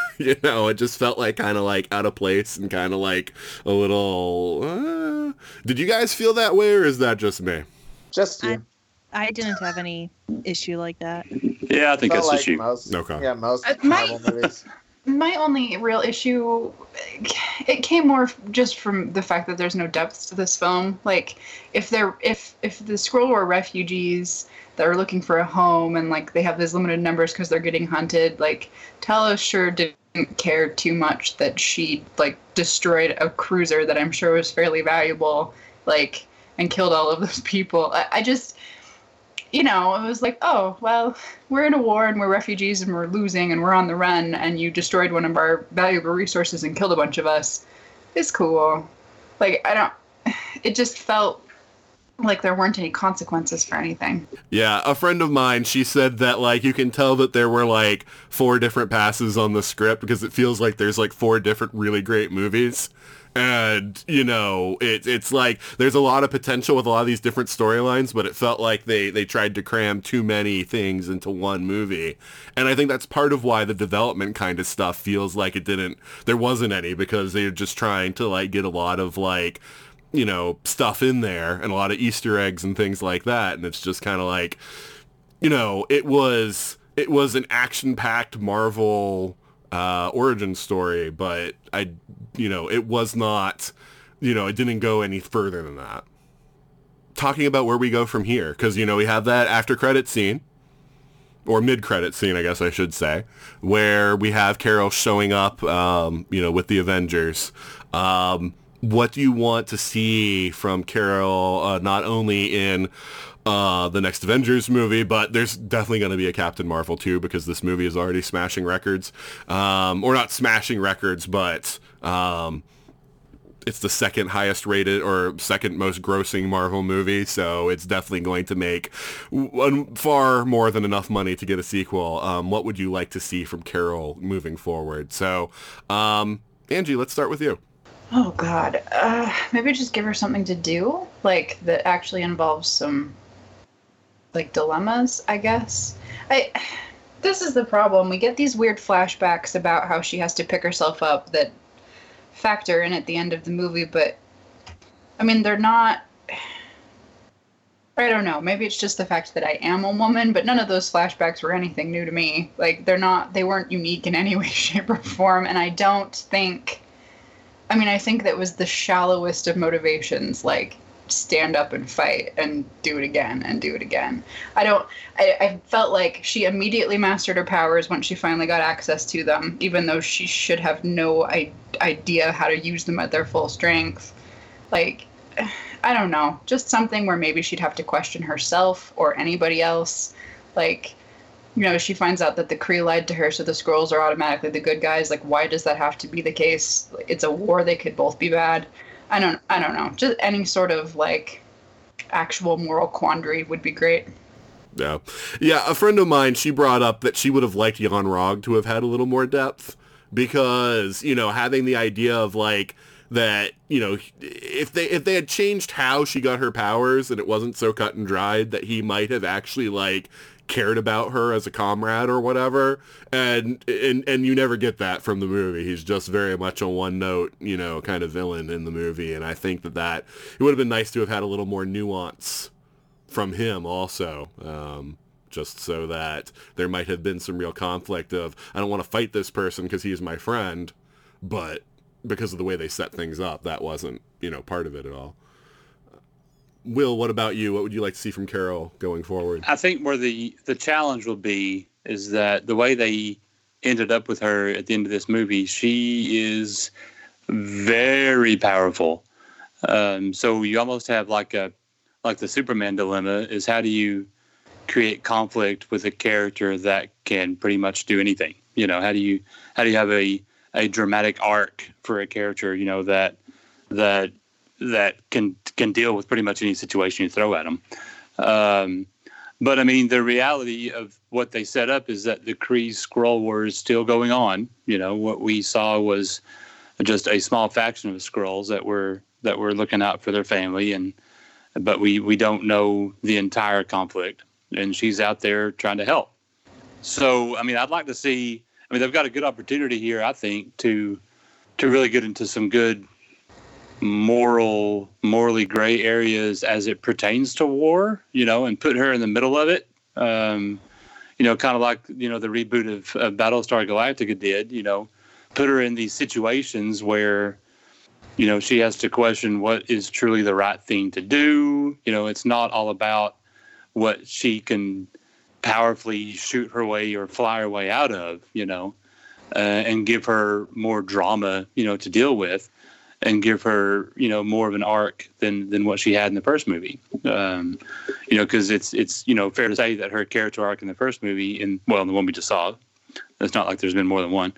(laughs) you know, it just felt like kind of like out of place and kind of like a little. Uh... Did you guys feel that way, or is that just me? Just you. I didn't have any issue like that. Yeah, I think Felt that's like just you. most. Okay. Yeah, most Uh, my- movies. (laughs) My only real issue, it came more just from the fact that there's no depth to this film. Like, if they're if if the Skrull were refugees that are looking for a home and like they have these limited numbers because they're getting hunted, like Talos sure didn't care too much that she like destroyed a cruiser that I'm sure was fairly valuable, like and killed all of those people. I, I just you know, it was like, oh, well, we're in a war and we're refugees and we're losing and we're on the run and you destroyed one of our valuable resources and killed a bunch of us. It's cool. Like, I don't, it just felt like there weren't any consequences for anything. Yeah, a friend of mine, she said that like you can tell that there were like four different passes on the script because it feels like there's like four different really great movies. And, you know, it, it's like there's a lot of potential with a lot of these different storylines, but it felt like they, they tried to cram too many things into one movie. And I think that's part of why the development kind of stuff feels like it didn't, there wasn't any because they're just trying to like get a lot of like, you know, stuff in there and a lot of Easter eggs and things like that. And it's just kind of like, you know, it was it was an action-packed Marvel uh, origin story, but I, you know, it was not, you know, it didn't go any further than that. Talking about where we go from here, because you know we have that after credit scene, or mid credit scene, I guess I should say, where we have Carol showing up, um, you know, with the Avengers. Um, what do you want to see from Carol, uh, not only in uh, the next Avengers movie, but there's definitely going to be a Captain Marvel too because this movie is already smashing records, um, or not smashing records, but um, it's the second highest rated or second most grossing Marvel movie, so it's definitely going to make far more than enough money to get a sequel. Um, what would you like to see from Carol moving forward? So, um, Anji, let's start with you. Oh God, uh, maybe just give her something to do, like that actually involves some, like dilemmas. I guess. I. This is the problem. We get these weird flashbacks about how she has to pick herself up that factor in at the end of the movie, but I mean they're not. I don't know. Maybe it's just the fact that I am a woman, but none of those flashbacks were anything new to me. Like they're not. They weren't unique in any (laughs) way, shape, or form, and I don't think. I mean, I think that was the shallowest of motivations. Like, stand up and fight and do it again and do it again. I don't. I, I felt like she immediately mastered her powers once she finally got access to them, even though she should have no I- idea how to use them at their full strength. Like, I don't know. Just something where maybe she'd have to question herself or anybody else. Like, you know, she finds out that the Kree lied to her, so the Skrulls are automatically the good guys. Like, why does that have to be the case? It's a war; they could both be bad. I don't, I don't know. Just any sort of like actual moral quandary would be great. Yeah. Yeah, a friend of mine, she brought up that she would have liked Yon-Rogg to have had a little more depth because, you know, having the idea of like that, you know, if they if they had changed how she got her powers and it wasn't so cut and dried that he might have actually like cared about her as a comrade or whatever. And and and you never get that from the movie. He's just very much a one note you know kind of villain in the movie. And i think that that it would have been nice to have had a little more nuance from him also um, just so that there might have been some real conflict of i don't want to fight this person because he's my friend but because of the way they set things up that wasn't you know part of it at all will what about you what would you like to see from carol going forward I think where the the challenge will be is that the way they ended up with her at the end of this movie, she is very powerful. Um, so you almost have like a like the Superman dilemma is how do you create conflict with a character that can pretty much do anything? You know, how do you how do you have a a dramatic arc for a character? You know that that that can can deal with pretty much any situation you throw at them. Um, but I mean, the reality of what they set up is that the Kree Skrull War is still going on. You know, what we saw was just a small faction of Skrulls that were that were looking out for their family, and but we we don't know the entire conflict. And she's out there trying to help. So I mean, I'd like to see I mean, they've got a good opportunity here, I think, to to really get into some good moral, morally gray areas as it pertains to war. You know, and put her in the middle of it. Um, you know, kind of like you know the reboot of, of Battlestar Galactica did. You know, put her in these situations where you know she has to question what is truly the right thing to do. You know, it's not all about what she can powerfully shoot her way or fly her way out of, you know, uh, and give her more drama, you know, to deal with, and give her, you know, more of an arc than than what she had in the first movie. Um, you know, because it's it's you know fair to say that her character arc in the first movie, in well, in the one we just saw, it's not like there's been more than one.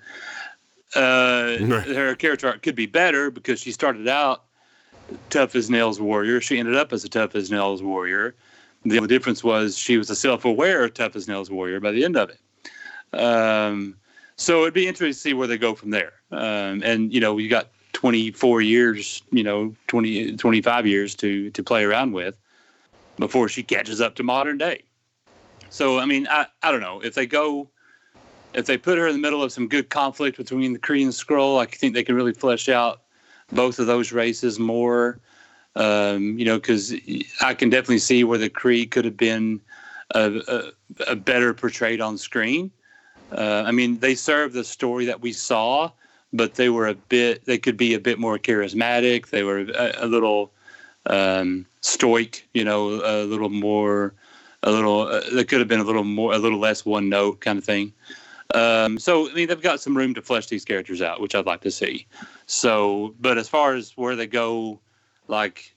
Uh, her character arc could be better because she started out tough as nails warrior. She ended up as a tough as nails warrior the only difference was she was a self-aware tough as nails warrior by the end of it. Um, so it'd be interesting to see where they go from there. Um, and you know, we got 24 years, you know, 20, 25 years to to play around with before she catches up to modern day. So I mean, I, I don't know if they go if they put her in the middle of some good conflict between the Kree and Skrull, I think they can really flesh out both of those races more. Um, you know, because I can definitely see where the Kree could have been a, a, a better portrayed on screen. Uh, I mean, they serve the story that we saw, but they were a bit. They could be a bit more charismatic. They were a, a little um, stoic. You know, a little more. A little. Uh, they could have been a little more. A little less one note kind of thing. Um, so I mean, they've got some room to flesh these characters out, which I'd like to see. So, but as far as where they go like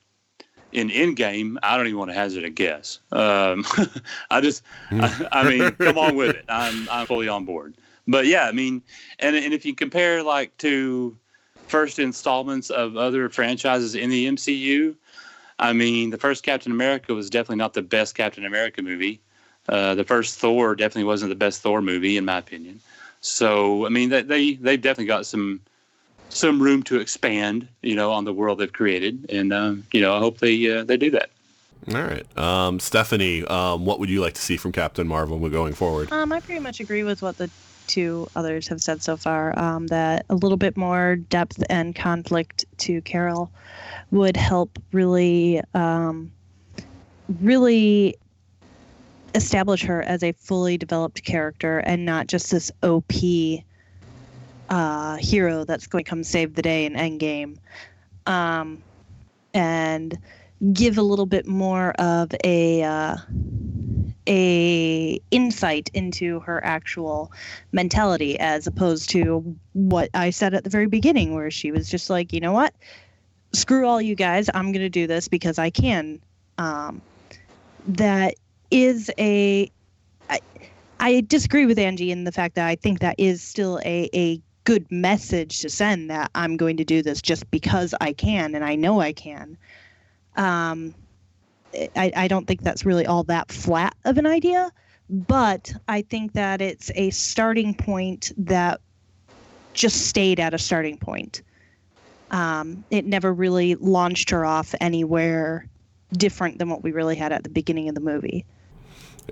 in Endgame, I don't even want to hazard a guess. Um, (laughs) I just, I, I, mean, come on with it. I'm, I'm fully on board. But yeah, I mean, and and if you compare like to first installments of other franchises in the MCU, I mean, the first Captain America was definitely not the best Captain America movie. Uh, the first Thor definitely wasn't the best Thor movie, in my opinion. So, I mean, they they they've definitely got some some room to expand, you know, on the world they've created, and um, you know, I hope they uh, they do that. All right, um, Stephanie, um, what would you like to see from Captain Marvel going forward? Um, I pretty much agree with what the two others have said so far. Um, that a little bit more depth and conflict to Carol would help really, um, really establish her as a fully developed character and not just this OP uh, hero that's going to come save the day in Endgame, um, and give a little bit more of a uh, a insight into her actual mentality as opposed to what I said at the very beginning, where she was just like, you know what, screw all you guys, I'm going to do this because I can. Um, that is a I, I disagree with Anji in the fact that I think that is still a, a good message to send that I'm going to do this just because I can and I know I can. Um, I, I don't think that's really all that flat of an idea, but I think that it's a starting point that just stayed at a starting point. Um, it never really launched her off anywhere different than what we really had at the beginning of the movie.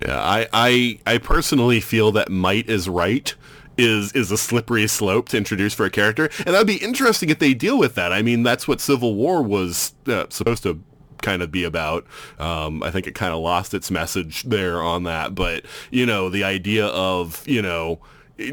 Yeah, I, I, I personally feel that might is right is is a slippery slope to introduce for a character, and that'd be interesting if they deal with that. I mean, that's what Civil War was uh, supposed to kind of be about. Um, I think it kind of lost its message there on that, but you know, the idea of you know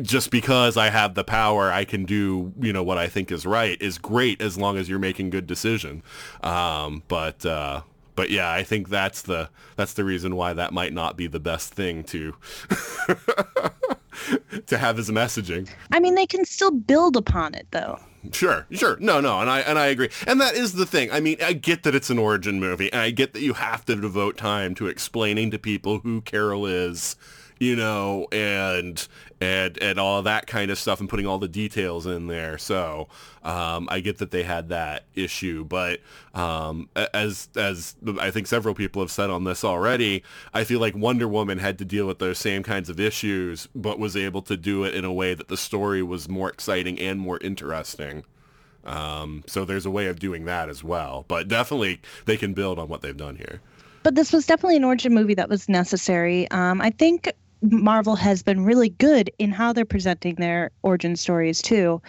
just because I have the power, I can do you know what I think is right is great as long as you're making good decision. Um, but uh, but yeah, I think that's the that's the reason why that might not be the best thing to (laughs) to have as messaging. I mean, they can still build upon it though. Sure, sure. No, no, and I and I agree. And that is the thing. I mean, I get that it's an origin movie, and I get that you have to devote time to explaining to people who Carol is you know, and and and all that kind of stuff, and putting all the details in there. So um, I get that they had that issue, but um, as as I think several people have said on this already, I feel like Wonder Woman had to deal with those same kinds of issues, but was able to do it in a way that the story was more exciting and more interesting. Um, so there's a way of doing that as well, but definitely they can build on what they've done here but this was definitely an origin movie that was necessary. Um, I think Marvel has been really good in how they're presenting their origin stories too.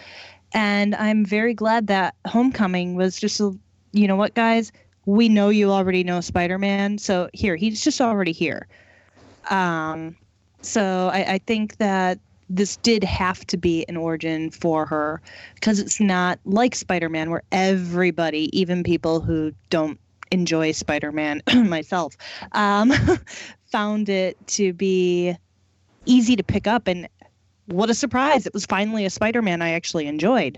And I'm very glad that Homecoming was just, a, you know what, guys? We know you already know Spider Man. So here, he's just already here. Um, so I, I think that this did have to be an origin for her because it's not like Spider Man, where everybody, even people who don't enjoy Spider Man, (clears throat) myself, um, (laughs) found it to be easy to pick up. And what a surprise! It was finally a Spider Man I actually enjoyed.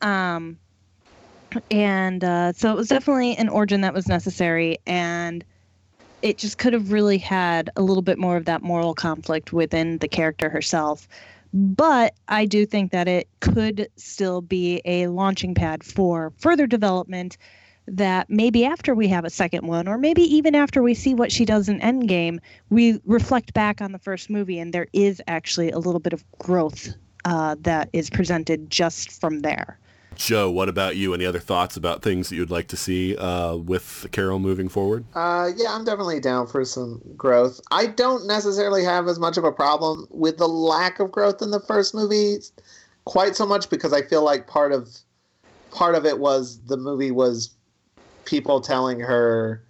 Um, and uh, so it was definitely an origin that was necessary. And it just could have really had a little bit more of that moral conflict within the character herself. But I do think that it could still be a launching pad for further development that maybe after we have a second one, or maybe even after we see what she does in Endgame, we reflect back on the first movie and there is actually a little bit of growth uh, that is presented just from there. Joe, what about you? Any other thoughts about things that you'd like to see uh, with Carol moving forward? Uh, yeah, I'm definitely down for some growth. I don't necessarily have as much of a problem with the lack of growth in the first movie, quite so much because I feel like part of part of it was the movie was people telling her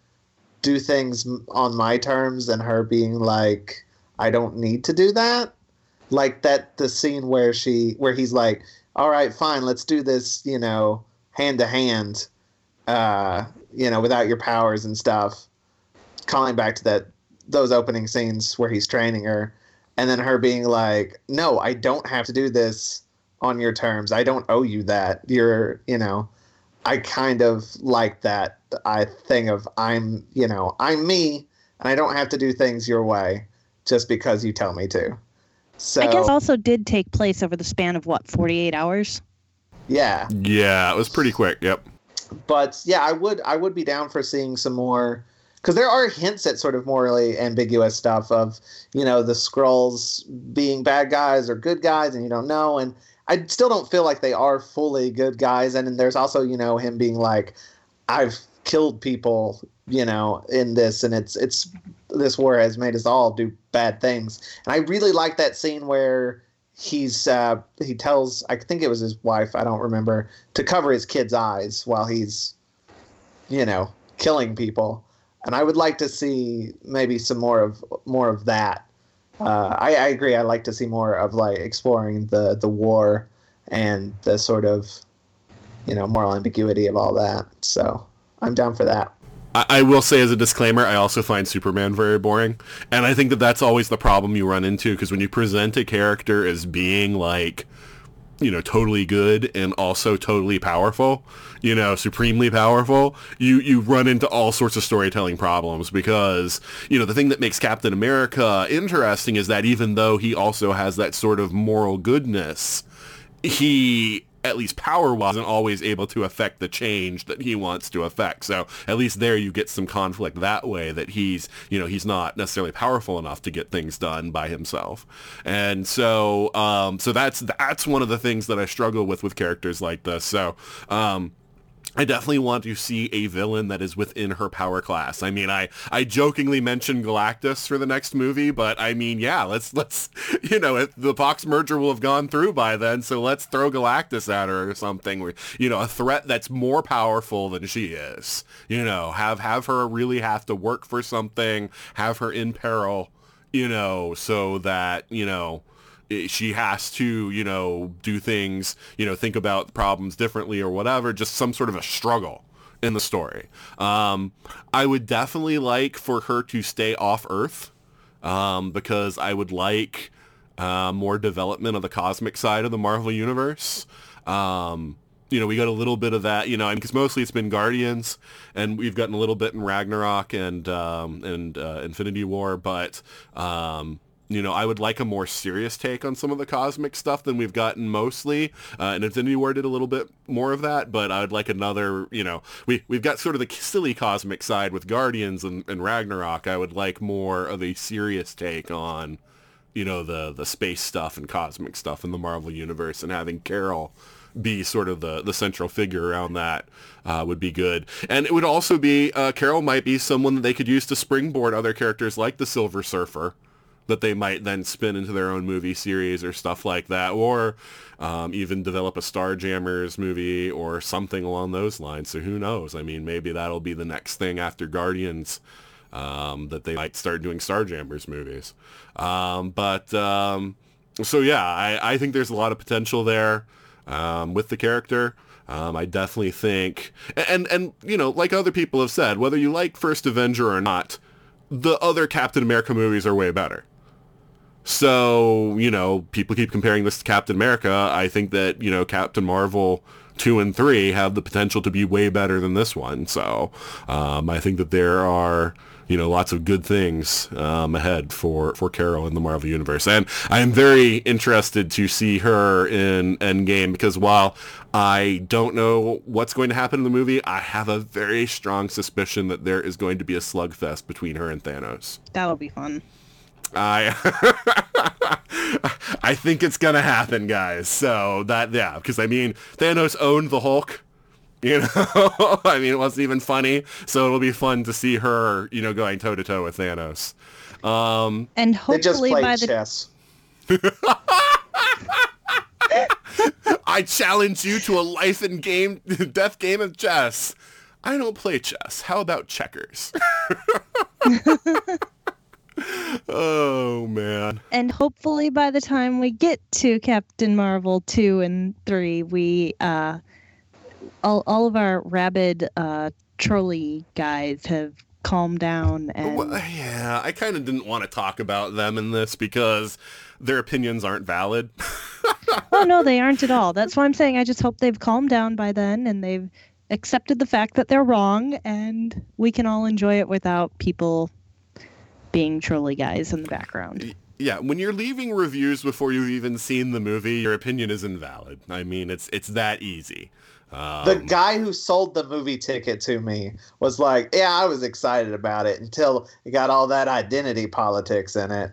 do things on my terms and her being like I don't need to do that. Like that the scene where she where he's like all right, fine, let's do this, you know, hand to hand, uh, you know, without your powers and stuff. Calling back to that those opening scenes where he's training her, and then her being like, "No, I don't have to do this on your terms. I don't owe you that. You're, you know." I kind of like that I thing of I'm, you know, I'm me, and I don't have to do things your way just because you tell me to. So I guess also did take place over the span of what, 48 hours? Yeah. Yeah, it was pretty quick. Yep. But yeah, I would I would be down for seeing some more because there are hints at sort of morally ambiguous stuff of you know the Skrulls being bad guys or good guys, and you don't know. And I still don't feel like they are fully good guys. And then there's also you know him being like, I've killed people, you know, in this, and it's it's this war has made us all do bad things. And I really like that scene where he's uh, he tells I think it was his wife I don't remember to cover his kid's eyes while he's you know killing people. And I would like to see maybe some more of more of that. Uh, I, I agree. I like to see more of like exploring the the war and the sort of you know moral ambiguity of all that. So I'm down for that. I, will say as a disclaimer, I also find Superman very boring, and I think that that's always the problem you run into because when you present a character as being like, you know, totally good and also totally powerful, you know, supremely powerful, you you run into all sorts of storytelling problems because, you know, the thing that makes Captain America interesting is that even though he also has that sort of moral goodness, he at least power wasn't always able to affect the change that he wants to affect. So at least there you get some conflict that way that he's, you know, he's not necessarily powerful enough to get things done by himself. And so, um, so that's, that's one of the things that I struggle with with characters like this. So, um, I definitely want to see a villain that is within her power class. I mean, I, I jokingly mentioned Galactus for the next movie, but I mean, yeah, let's let's (laughs) you know, the Fox merger will have gone through by then, so let's throw Galactus at her or something. Where, you know, a threat that's more powerful than she is. You know, have have her really have to work for something, have her in peril. You know, so that you know she has to, you know, do things, you know, think about problems differently or whatever, just some sort of a struggle in the story. Um, I would definitely like for her to stay off Earth um, because I would like uh, more development of the cosmic side of the Marvel Universe. Um, you know, we got a little bit of that, you know, because mostly it's been Guardians, and we've gotten a little bit in Ragnarok and um, and uh, Infinity War, but um, you know, I would like a more serious take on some of the cosmic stuff than we've gotten mostly. Uh, and Infinity War did a little bit more of that, but I would like another, you know, we, we've got sort of the silly cosmic side with Guardians and, and Ragnarok. I would like more of a serious take on, you know, the, the space stuff and cosmic stuff in the Marvel Universe and having Carol be sort of the, the central figure around that uh, would be good. And it would also be, uh, Carol might be someone that they could use to springboard other characters like the Silver Surfer that they might then spin into their own movie series or stuff like that, or um, even develop a Starjammers movie or something along those lines. So who knows? I mean, maybe that'll be the next thing after Guardians um, that they might start doing Starjammers movies. Um, but um, so yeah, I, I think there's a lot of potential there um, with the character. Um, I definitely think, and and you know, like other people have said, whether you like First Avenger or not, the other Captain America movies are way better. So, you know, people keep comparing this to Captain America. I think that, you know, Captain Marvel 2 and 3 have the potential to be way better than this one. So, um, I think that there are, you know, lots of good things um, ahead for, for Carol in the Marvel Universe. And I am very interested to see her in Endgame because while I don't know what's going to happen in the movie, I have a very strong suspicion that there is going to be a slugfest between her and Thanos. That'll be fun. I (laughs) I think it's gonna happen, guys. So that yeah, because I mean Thanos owned the Hulk. (laughs) You know, (laughs) I mean it wasn't even funny. So it'll be fun to see her, you know, going toe to toe with Thanos. Um, and They just hopefully played by the chess. I challenge you to a life and game, death game of chess. I don't play chess. How about checkers? (laughs) oh man. and hopefully by the time we get to Captain Marvel 2 and 3 we uh all, all of our rabid uh trolley guys have calmed down and Well, yeah, I kind of didn't want to talk about them in this because their opinions aren't valid. (laughs) oh no they aren't at all that's why i'm saying i just hope they've calmed down by then and they've accepted the fact that they're wrong and we can all enjoy it without people being trolley guys in the background yeah, when you're leaving reviews before you've even seen the movie, your opinion is invalid. I mean, it's it's that easy. Um, The guy who sold the movie ticket to me was like, "Yeah, I was excited about it until it got all that identity politics in it."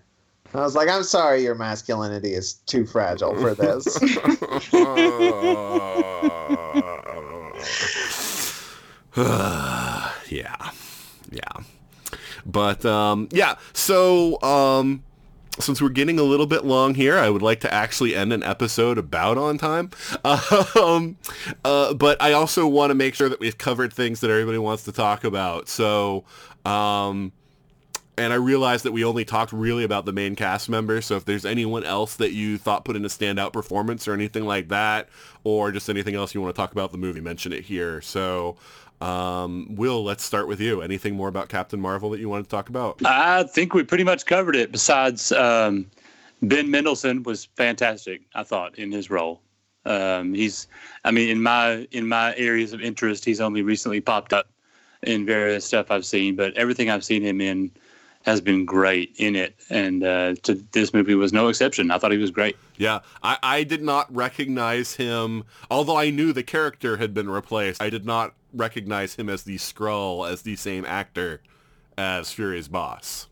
I was like, "I'm sorry, your masculinity is too fragile for this." (laughs) (laughs) (sighs) yeah, yeah, but um, yeah. So um, since we're getting a little bit long here, I would like to actually end an episode about on time. (laughs) Um, uh, but I also want to make sure that we've covered things that everybody wants to talk about. So. Um, and I realized that we only talked really about the main cast members. So if there's anyone else that you thought put in a standout performance or anything like that, or just anything else you want to talk about the movie, mention it here. So, um, Will, let's start with you. Anything more about Captain Marvel that you want to talk about? I think we pretty much covered it. Besides, um, Ben Mendelsohn was fantastic. I thought in his role. Um, he's, I mean, in my in my areas of interest, he's only recently popped up in various stuff I've seen, but everything I've seen him in has been great in it, and uh, to, this movie was no exception. I thought he was great. Yeah, I, I did not recognize him, although I knew the character had been replaced. I did not recognize him as the Skrull, as the same actor as Fury's boss.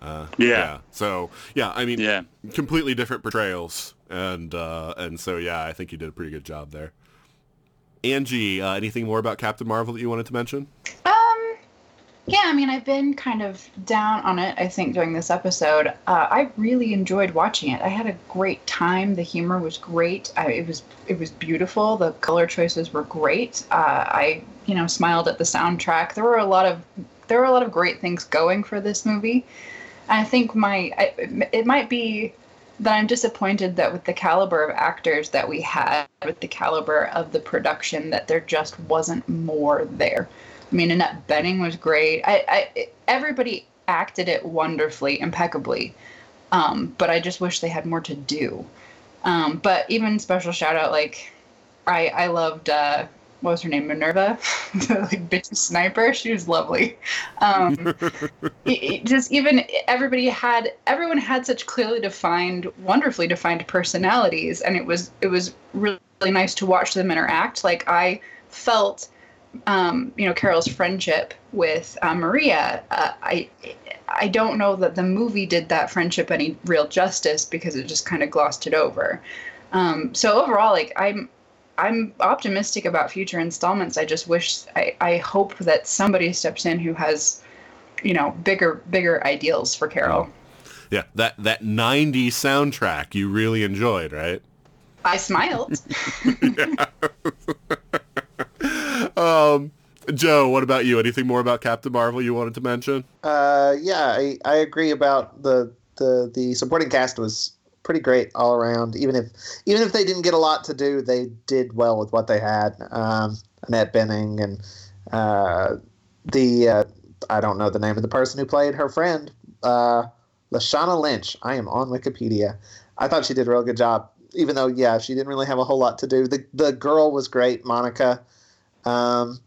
Uh, Yeah. So yeah, I mean, Yeah. completely different portrayals, and uh, and so yeah, I think you did a pretty good job there. Anji, uh, anything more about Captain Marvel that you wanted to mention? Um, yeah, I mean, I've been kind of down on it, I think, during this episode. Uh, I really enjoyed watching it. I had a great time. The humor was great. I, it was it was beautiful. The color choices were great. Uh, I, you know, smiled at the soundtrack. There were a lot of there were a lot of great things going for this movie. And I think my I, it might be that I'm disappointed that with the caliber of actors that we had, with the caliber of the production, that there just wasn't more there. I mean, Annette Bening was great. I, I everybody acted it wonderfully, impeccably. Um, but I just wish they had more to do. Um, but even special shout out, like I I loved uh, what was her name, Minerva, (laughs) the like bitch sniper. She was lovely. Um, (laughs) it, it just even everybody had everyone had such clearly defined, wonderfully defined personalities, and it was it was really nice to watch them interact. Like I felt um, you know Carol's friendship with uh, Maria. Uh, I I don't know that the movie did that friendship any real justice because it just kind of glossed it over. Um, so overall, like I'm I'm optimistic about future installments. I just wish I, I hope that somebody steps in who has you know bigger bigger ideals for Carol. Yeah, that that '90s soundtrack you really enjoyed, right? I smiled. (laughs) (laughs) (laughs) um, Joe, what about you? Anything more about Captain Marvel you wanted to mention? Uh, yeah, I, I agree about the, the the supporting cast was pretty great all around. Even if even if they didn't get a lot to do, they did well with what they had. Um, Annette Bening and uh, the uh, I don't know the name of the person who played her friend, uh, Lashana Lynch. I am on Wikipedia. I thought she did a real good job, even though yeah, she didn't really have a whole lot to do. The the girl was great, Monica. Um,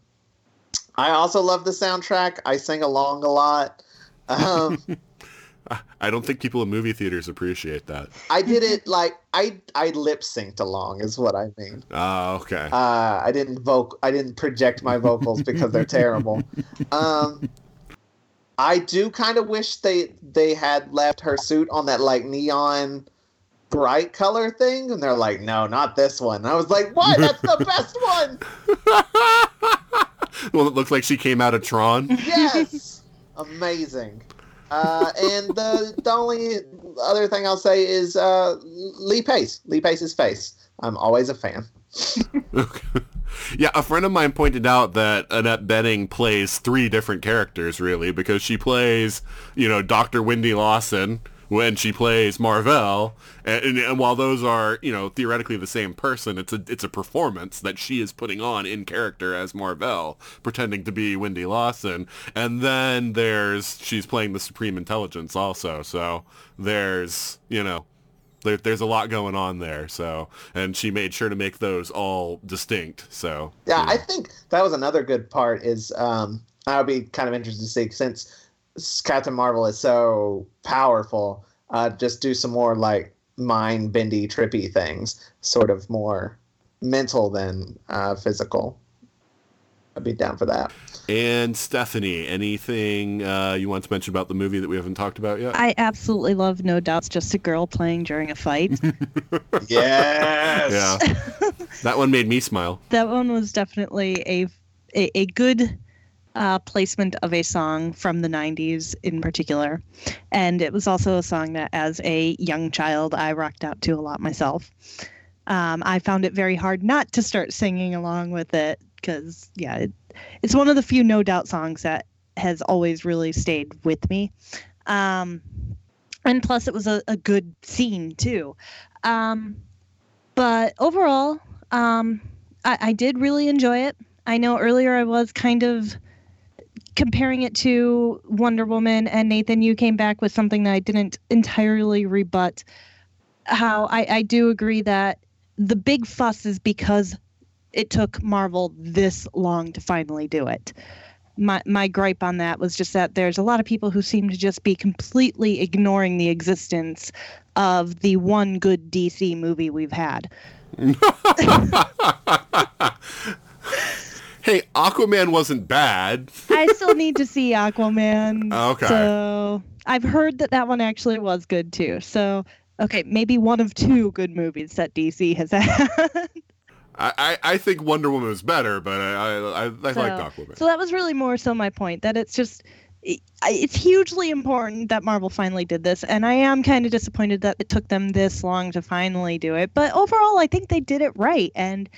I also love the soundtrack. I sing along a lot. Um, (laughs) I don't think people in movie theaters appreciate that. I did it like I I lip synced along is what I mean. Oh, okay. Uh, I didn't voc I didn't project my vocals because they're terrible. Um, I do kind of wish they they had left her suit on that like neon bright color thing, and they're like, no, not this one. And I was like, what? That's the (laughs) best one. (laughs) well, it looks like she came out of Tron. Yes, (laughs) amazing. Uh, and the the only other thing I'll say is uh, Lee Pace. Lee Pace's face. I'm always a fan. yeah, a friend of mine pointed out that Annette Bening plays three different characters, really, because she plays, you know, Dr. Wendy Lawson when she plays Mar-Vell, and, and, and, while those are, you know, theoretically the same person, it's a it's a performance that she is putting on in character as Mar-Vell, pretending to be Wendy Lawson. And then there's she's playing the Supreme Intelligence also. So there's, you know, there, there's a lot going on there. So, and she made sure to make those all distinct. So, yeah, I think that was another good part. Is um, I would be kind of interested to see since Captain Marvel is so powerful. Uh, just do some more like mind bendy, trippy things, sort of more mental than uh, physical. I'd be down for that. And Stephanie, anything uh, you want to mention about the movie that we haven't talked about yet? I absolutely love No Doubt's just a girl playing during a fight. (laughs) (laughs) yes. Yeah. (laughs) that one made me smile. That one was definitely a a, a good uh, placement of a song from the 90s in particular. And it was also a song that, as a young child, I rocked out to a lot myself. Um, I found it very hard not to start singing along with it because, yeah, it, it's one of the few No Doubt songs that has always really stayed with me. Um, and plus, it was a, a good scene, too. Um, but overall, um, I, I did really enjoy it. I know earlier I was kind of comparing it to Wonder Woman, and Nathan, you came back with something that I didn't entirely rebut. How I, I do agree that the big fuss is because it took Marvel this long to finally do it. My my gripe on that was just that there's a lot of people who seem to just be completely ignoring the existence of the one good DC movie we've had. (laughs) (laughs) Hey, Aquaman wasn't bad. I still need to see Aquaman. (laughs) Okay. So I've heard that that one actually was good too. So okay, maybe one of two good movies that DC has (laughs) had. I, I think Wonder Woman was better, but I I, I, I so, like Aquaman. So that was really more so my point that it's just it's hugely important that Marvel finally did this, and I am kind of disappointed that it took them this long to finally do it. But overall, I think they did it right, and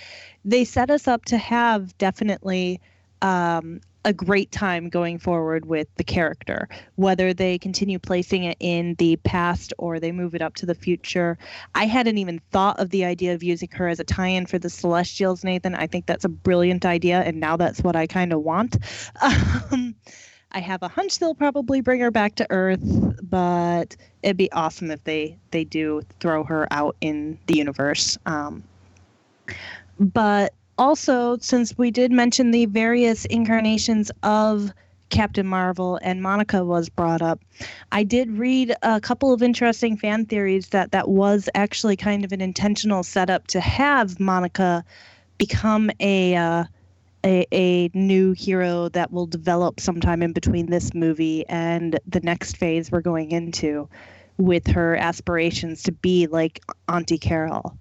they set us up to have definitely um, a great time going forward with the character. Whether they continue placing it in the past or they move it up to the future, I hadn't even thought of the idea of using her as a tie-in for the Celestials, Nathan. I think that's a brilliant idea, and now that's what I kind of want. (laughs) Um, I have a hunch they'll probably bring her back to Earth, but it'd be awesome if they they do throw her out in the universe. Um, but also, since we did mention the various incarnations of Captain Marvel and Monica was brought up, I did read a couple of interesting fan theories that that was actually kind of an intentional setup to have Monica become a uh, a, a new hero that will develop sometime in between this movie and the next phase we're going into with her aspirations to be like Auntie Carol.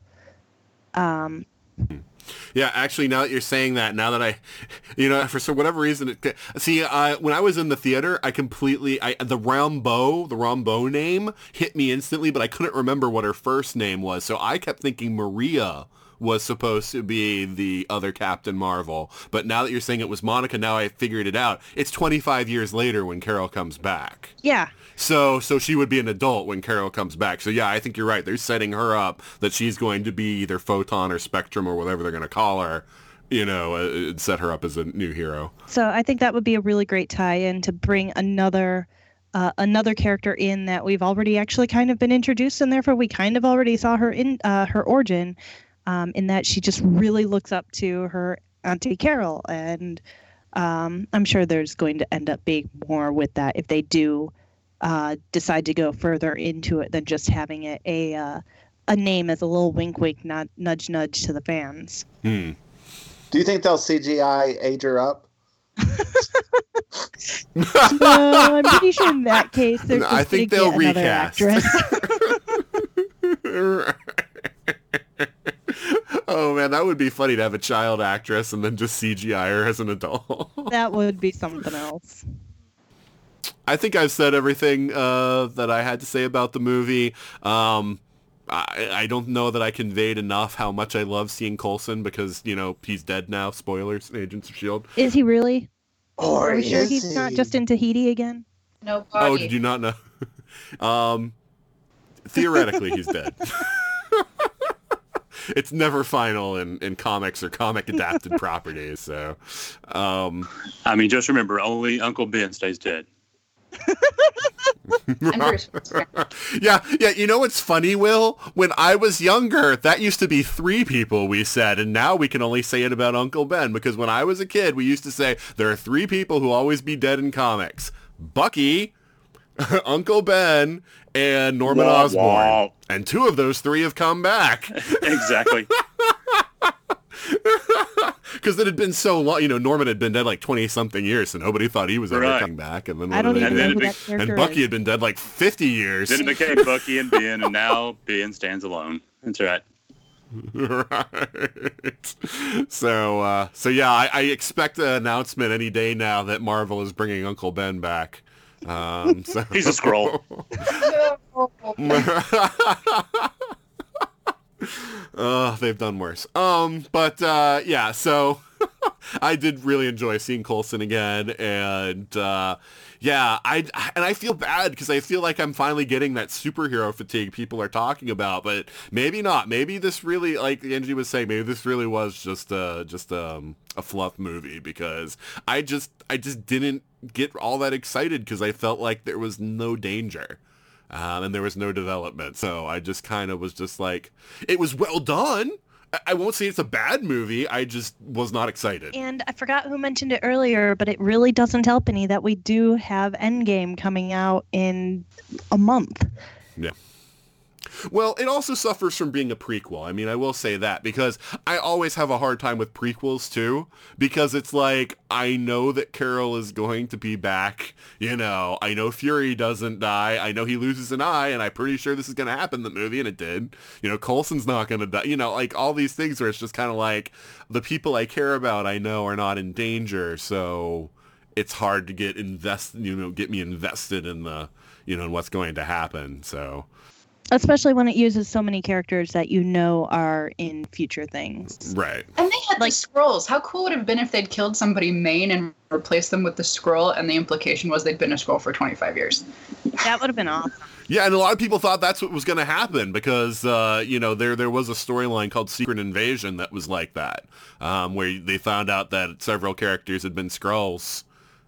Um, Yeah, actually, now that you're saying that, now that I, (laughs) you know, for whatever reason, it, see, uh, when I was in the theater, I completely, I the Rambeau, the Rambeau name hit me instantly, but I couldn't remember what her first name was, so I kept thinking Maria was supposed to be the other Captain Marvel. But now that you're saying it was Monica, now I figured it out. It's 25 years later when Carol comes back. Yeah. So so she would be an adult when Carol comes back. So yeah, I think you're right. They're setting her up that she's going to be either Photon or Spectrum or whatever they're going to call her. You know, uh, set her up as a new hero. So I think that would be a really great tie-in to bring another uh, another character in that we've already actually kind of been introduced, and therefore we kind of already saw her in uh, her origin, um, in that she just really looks up to her auntie Carol, and um, I'm sure there's going to end up being more with that if they do uh, decide to go further into it than just having it a uh, a name as a little wink, wink, not nudge, nudge to the fans. Hmm. Do you think they'll CGI age her up? (laughs) no, I'm pretty sure in that case, they're just I think they'll get another recast. actress. (laughs) (laughs) (laughs) oh man, that would be funny to have a child actress and then just CGI her as an adult. (laughs) that would be something else. I think I've said everything uh, that I had to say about the movie. Um, I, I don't know that I conveyed enough how much I love seeing Coulson because you know he's dead now. Spoilers, Agents of Shield. Is he really? Or Are we sure is he's not just in Tahiti again? No Oh, body. did you not know? (laughs) um, theoretically, he's dead. It's never final in, in comics or comic adapted (laughs) properties. So, um, I mean, just remember, only Uncle Ben stays dead. And Bruce Willis. yeah, yeah. You know what's funny, Will? When I was younger, that used to be three people we said, and now we can only say it about Uncle Ben because when I was a kid, we used to say there are three people who always be dead in comics: Bucky, (laughs) Uncle Ben, and Norman Wah, Osborn. wah. And two of those three have come back (laughs) exactly. (laughs) because it had been so long. You know, Norman had been dead like twenty something years, so nobody thought he was ever Right. coming back. And then I don't even the- know then who it that be- and Bucky is. had been dead like fifty years. then it became Bucky and Ben, and now Ben stands alone. That's right. right. So, uh, so yeah, I, I expect an announcement any day now that Marvel is bringing Uncle Ben back. Um, so He's a Skrull. (laughs) uh, they've done worse. Um, but uh, yeah, so (laughs) I did really enjoy seeing Coulson again, and uh, yeah, I and I feel bad because I feel like I'm finally getting that superhero fatigue people are talking about, but maybe not. Maybe this really, like Anji was saying, maybe this really was just uh just um, a fluff movie because I just I just didn't get all that excited because I felt like there was no danger um, and there was no development. So I just kind of was just like, it was well done. I- won't say it's a bad movie. I just was not excited. And I forgot who mentioned it earlier, but it really doesn't help any that we do have Endgame coming out in a month. Yeah. Well, it also suffers from being a prequel. I mean, I will say that because I always have a hard time with prequels too, because it's like I know that Carol is going to be back. You know, I know Fury doesn't die. I know he loses an eye, and I'm pretty sure this is going to happen in the movie, and it did. You know, Coulson's not going to die. You know, like all these things where it's just kind of like the people I care about, I know are not in danger, so it's hard to get invest. You know, get me invested in the you know in what's going to happen. So. Especially when it uses so many characters that you know are in future things. Right. And they had Like- the Skrulls. How cool would it have been if they'd killed somebody main and replaced them with the Skrull, and the implication was they'd been a Skrull for 25 years. That would have been awesome. Yeah, and a lot of people thought that's what was going to happen because uh, you know there there was a storyline called Secret Invasion that was like that, um, where they found out that several characters had been Skrulls,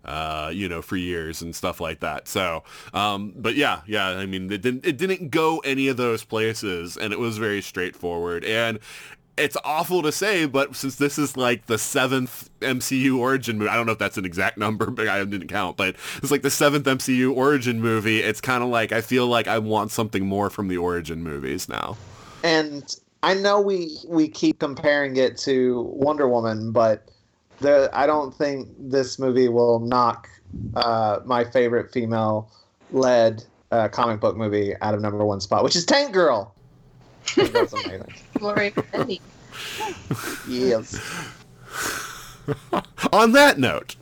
uh, you know, for years and stuff like that. So, um, but yeah, yeah, I mean, it didn't it didn't go any of those places, and it was very straightforward and. It's awful to say, but since this is like the seventh MCU origin movie, I don't know if that's an exact number, but I didn't count, but it's like the seventh MCU origin movie. It's kind of like I feel like I want something more from the origin movies now. And I know we we keep comparing it to Wonder Woman, but the I don't think this movie will knock uh, my favorite female led uh, comic book movie out of number one spot, which is Tank Girl. It was amazing. (laughs) Glory Betty. Yes. (laughs) On that note,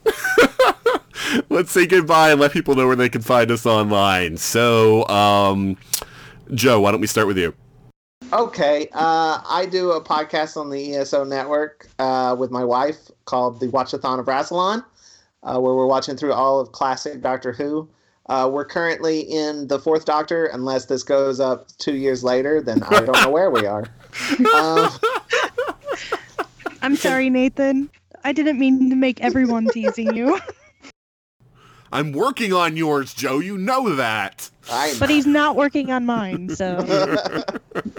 (laughs) let's say goodbye and let people know where they can find us online. So, um, Joe, why don't we start with you? Okay, uh, I do a podcast on the ESO network uh, with my wife called the Watchathon of Rassilon, uh, where we're watching through all of classic Doctor Who. Uh, we're currently in the fourth Doctor. Unless this goes up two years later, then I don't know where we are. (laughs) Um, I'm sorry, Nathan. I didn't mean to make everyone teasing you. (laughs) I'm working on yours, Joe. You know that. I But he's not working on mine, so (laughs)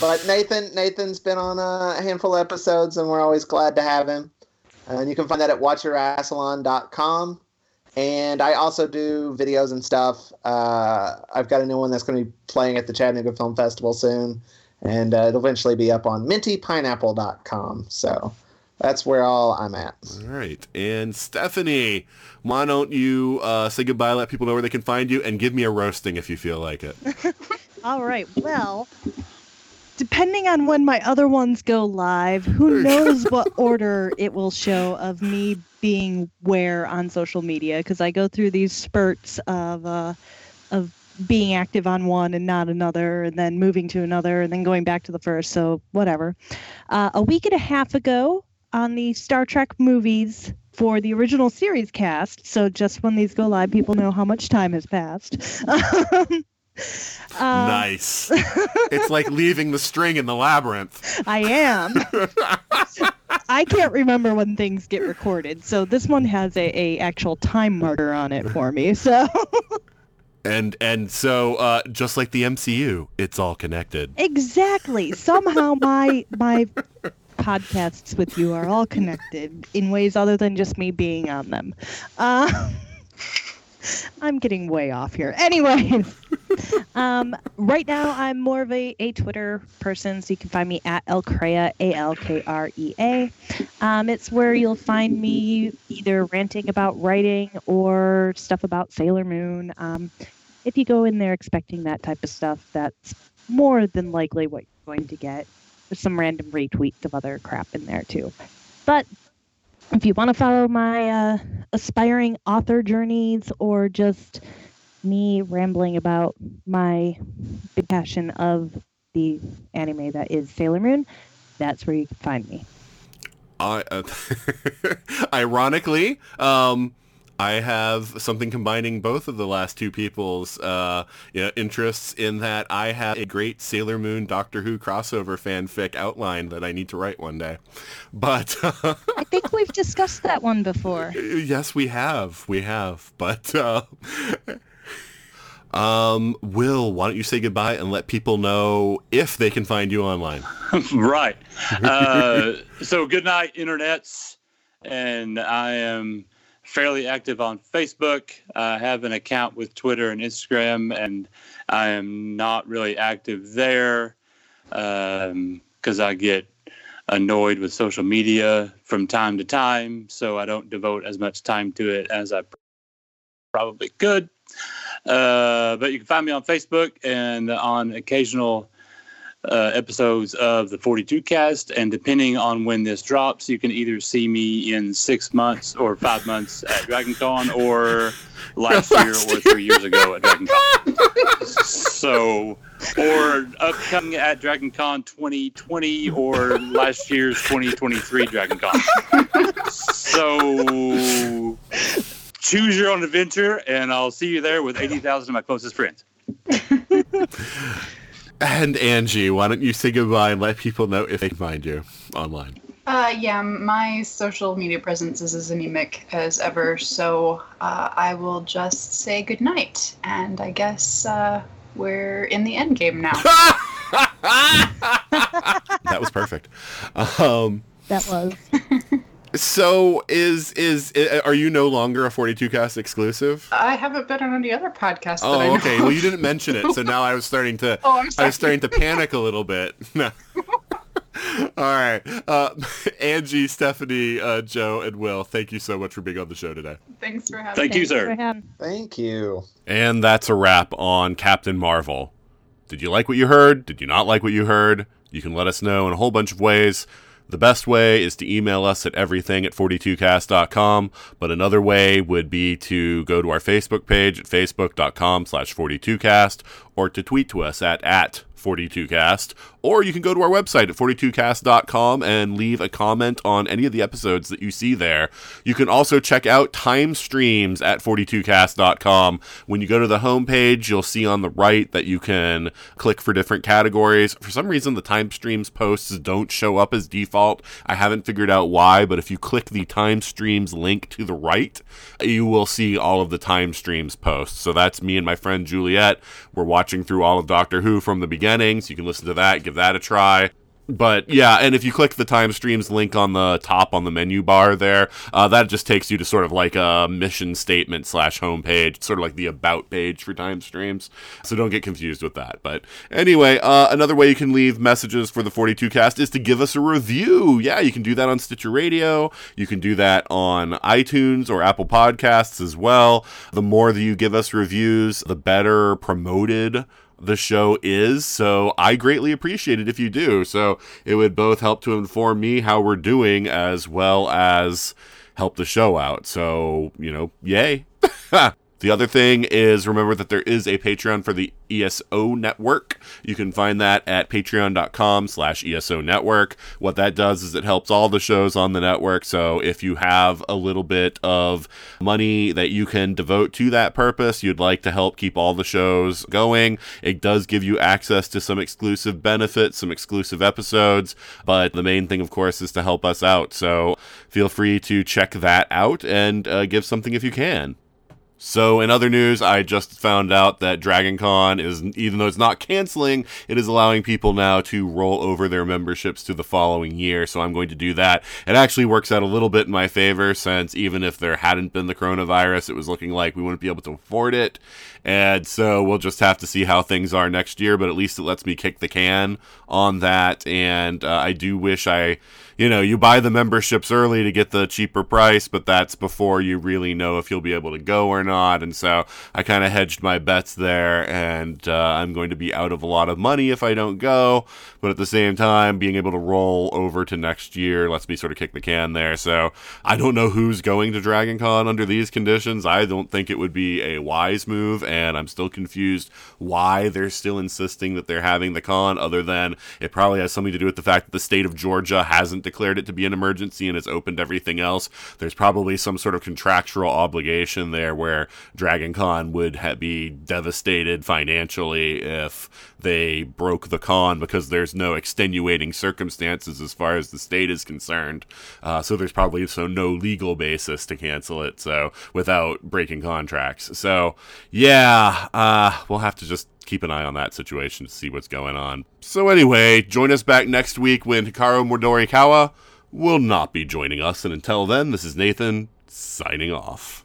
but Nathan, Nathan's been on a handful of episodes, and we're always glad to have him. And you can find that at watchyourassalon.com. And I also do videos and stuff. Uh, I've got a new one that's going to be playing at the Chattanooga Film Festival soon, and uh, it'll eventually be up on mintypineapple.com. So that's where all I'm at. All right. And Stephanie, why don't you uh, say goodbye, let people know where they can find you, and give me a roasting if you feel like it. (laughs) All right. Well, depending on when my other ones go live, who knows what (laughs) order it will show of me being where on social media because I go through these spurts of uh, of being active on one and not another, and then moving to another, and then going back to the first. So whatever. Uh, a week and a half ago, on the Star Trek movies for the original series cast. So just when these go live, people know how much time has passed. (laughs) Um, nice. it's like leaving the string in the labyrinth. I am. (laughs) I can't remember when things get recorded, so this one has a, a actual time marker on it for me. So (laughs) And and so uh, just like the MCU, it's all connected. exactly, somehow (laughs) my my podcasts with you are all connected in ways other than just me being on them. Uh, I'm getting way off here. Anyways, (laughs) um, right now I'm more of a, a Twitter person, so you can find me at Alkrea, A L K R E A. Um, it's where you'll find me either ranting about writing or stuff about Sailor Moon. Um, if you go in there expecting that type of stuff, that's more than likely what you're going to get. There's some random retweets of other crap in there too. But if you want to follow my uh, aspiring author journeys or just me rambling about my big passion of the anime that is Sailor Moon, that's where you can find me. I, uh, (laughs) ironically, um, I have something combining both of the last two people's uh, you know, interests in that I have a great Sailor Moon Doctor Who crossover fanfic outline that I need to write one day. (laughs) But I think we've discussed that one before. (laughs) yes, we have, we have. But uh, (laughs) um, Will, why don't you say goodbye and let people know if they can find you online? right. Uh, so good night, internets. And I am fairly active on Facebook. I have an account with Twitter and Instagram, and I am not really active there because I get annoyed with social media from time to time. So I don't devote as much time to it as I probably could. Uh, but you can find me on Facebook and on occasional uh, episodes of the 42 cast. And depending on when this drops, you can either see me in six months or five months at DragonCon or (laughs) last year or three years ago at DragonCon. (laughs) so, or upcoming at DragonCon 2020 or last year's 2023 DragonCon. So, choose your own adventure, and I'll see you there with 80,000 of my closest friends. (laughs) And Anji, why don't you say goodbye and let people know if they can find you online? Uh, yeah, my social media presence is as anemic as ever, so uh, I will just say goodnight. And I guess uh, we're in the end game now. (laughs) That was perfect. Um, That was. (laughs) so is is i- are you no longer a 42 cast exclusive? I haven't been on any other podcast that I Oh, know. okay. Well, you didn't mention it, so now I was starting to. (laughs) Oh, I'm I was starting to panic a little bit. (laughs) All right, uh, (laughs) Anji, Stephanie, uh, Joe, and Will. Thank you so much for being on the show today. Thanks for having me. Thank me. you, sir. Thank you. And that's a wrap on Captain Marvel. Did you like what you heard? Did you not like what you heard? You can let us know in a whole bunch of ways. The best way is to email us at everything at 42cast.com, but another way would be to go to our Facebook page at facebook.com slash 42cast or to tweet to us at, at 42cast, or you can go to our website at 42cast.com and leave a comment on any of the episodes that you see there. You can also check out time streams at 42cast.com. When you go to the homepage, you'll see on the right that you can click for different categories. For some reason, the time streams posts don't show up as default. I haven't figured out why, but if you click the time streams link to the right, you will see all of the time streams posts. So that's me and my friend Juliet. We're watching through all of Doctor Who from the beginning so you can listen to that, give that a try but yeah, and if you click the time streams link on the top on the menu bar there, uh, that just takes you to sort of like a mission statement slash homepage, sort of like the about page for time streams. So don't get confused with that. But anyway, uh, another way you can leave messages for the 42 cast is to give us a review. Yeah, you can do that on Stitcher Radio. You can do that on iTunes or Apple Podcasts as well. The more that you give us reviews, the better promoted the show is. So I greatly appreciate it if you do. So it would both help to inform me how we're doing as well as help the show out. So, you know, yay. (laughs) The other thing is remember that there is a Patreon for the ESO network. You can find that at patreon.com slash ESO network. What that does is it helps all the shows on the network. So if you have a little bit of money that you can devote to that purpose, you'd like to help keep all the shows going, it does give you access to some exclusive benefits, some exclusive episodes. But the main thing, of course, is to help us out. So feel free to check that out and uh, give something if you can. So, in other news, I just found out that Dragon Con is, even though it's not canceling, it is allowing people now to roll over their memberships to the following year. So, I'm going to do that. It actually works out a little bit in my favor since even if there hadn't been the coronavirus, it was looking like we wouldn't be able to afford it. And so, we'll just have to see how things are next year, but at least it lets me kick the can on that. And uh, I do wish I you know, you buy the memberships early to get the cheaper price, but that's before you really know if you'll be able to go or not. And so I kind of hedged my bets there, and uh, I'm going to be out of a lot of money if I don't go. But at the same time, being able to roll over to next year lets me sort of kick the can there. So I don't know who's going to Dragon Con under these conditions. I don't think it would be a wise move, and I'm still confused why they're still insisting that they're having the con, other than it probably has something to do with the fact that the state of Georgia hasn't declared it to be an emergency and has opened everything else. There's probably some sort of contractual obligation there where Dragon Con would ha- be devastated financially if they broke the con because there's no extenuating circumstances as far as the state is concerned. Uh, so there's probably so no legal basis to cancel it. So without breaking contracts. So yeah, uh, we'll have to just keep an eye on that situation to see what's going on. So anyway, join us back next week when Hikaru Midorikawa will not be joining us. And until then, this is Nathan signing off.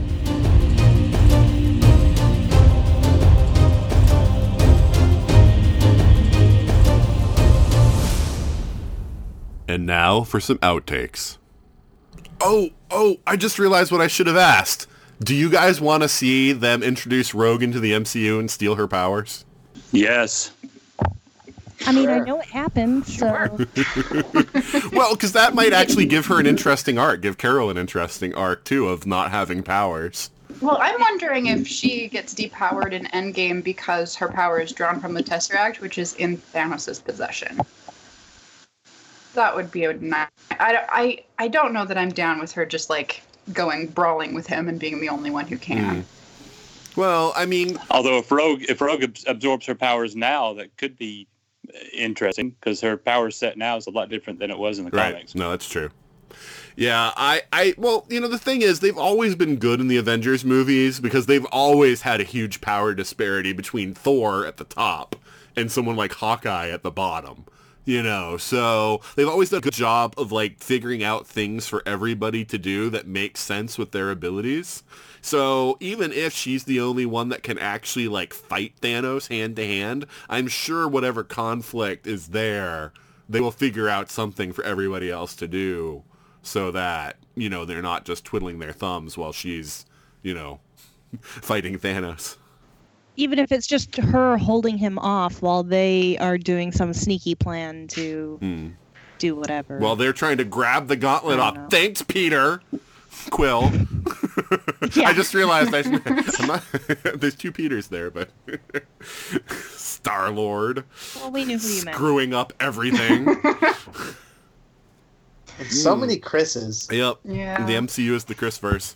And now for some outtakes. Oh, oh, I just realized what I should have asked. Do you guys want to see them introduce Rogue into the MCU and steal her powers? Yes. I mean, I know it happened, so (laughs) (laughs) well, because that might actually give her an interesting arc, give Carol an interesting arc too of not having powers. Well, I'm wondering if she gets depowered in Endgame because her power is drawn from the Tesseract, which is in Thanos' possession. That would be a nice. I, I, I don't know that I'm down with her just like going brawling with him and being the only one who can. Well, I mean, Although if Rogue if Rogue abs- absorbs her powers now, that could be uh, interesting because her power set now is a lot different than it was in the right? comics. No, that's true. Yeah, I, I, well, you know, the thing is, they've always been good in the Avengers movies because they've always had a huge power disparity between Thor at the top and someone like Hawkeye at the bottom. You know, so they've always done a good job of like figuring out things for everybody to do that make sense with their abilities. So even if she's the only one that can actually like fight Thanos hand to hand, I'm sure whatever conflict is there, they will figure out something for everybody else to do so that, you know, they're not just twiddling their thumbs while she's, you know, (laughs) fighting Thanos. Even if it's just her holding him off while they are doing some sneaky plan to Hmm. do whatever. While they're trying to grab the gauntlet I off. know. Thanks, Peter. Quill. (laughs) I just realized I should, (laughs) I'm not, (laughs) there's two Peters there, but Star Lord well, we knew who you meant. screwing up everything. So many Chris's. yep. Yeah. The MCU is the Chris verse.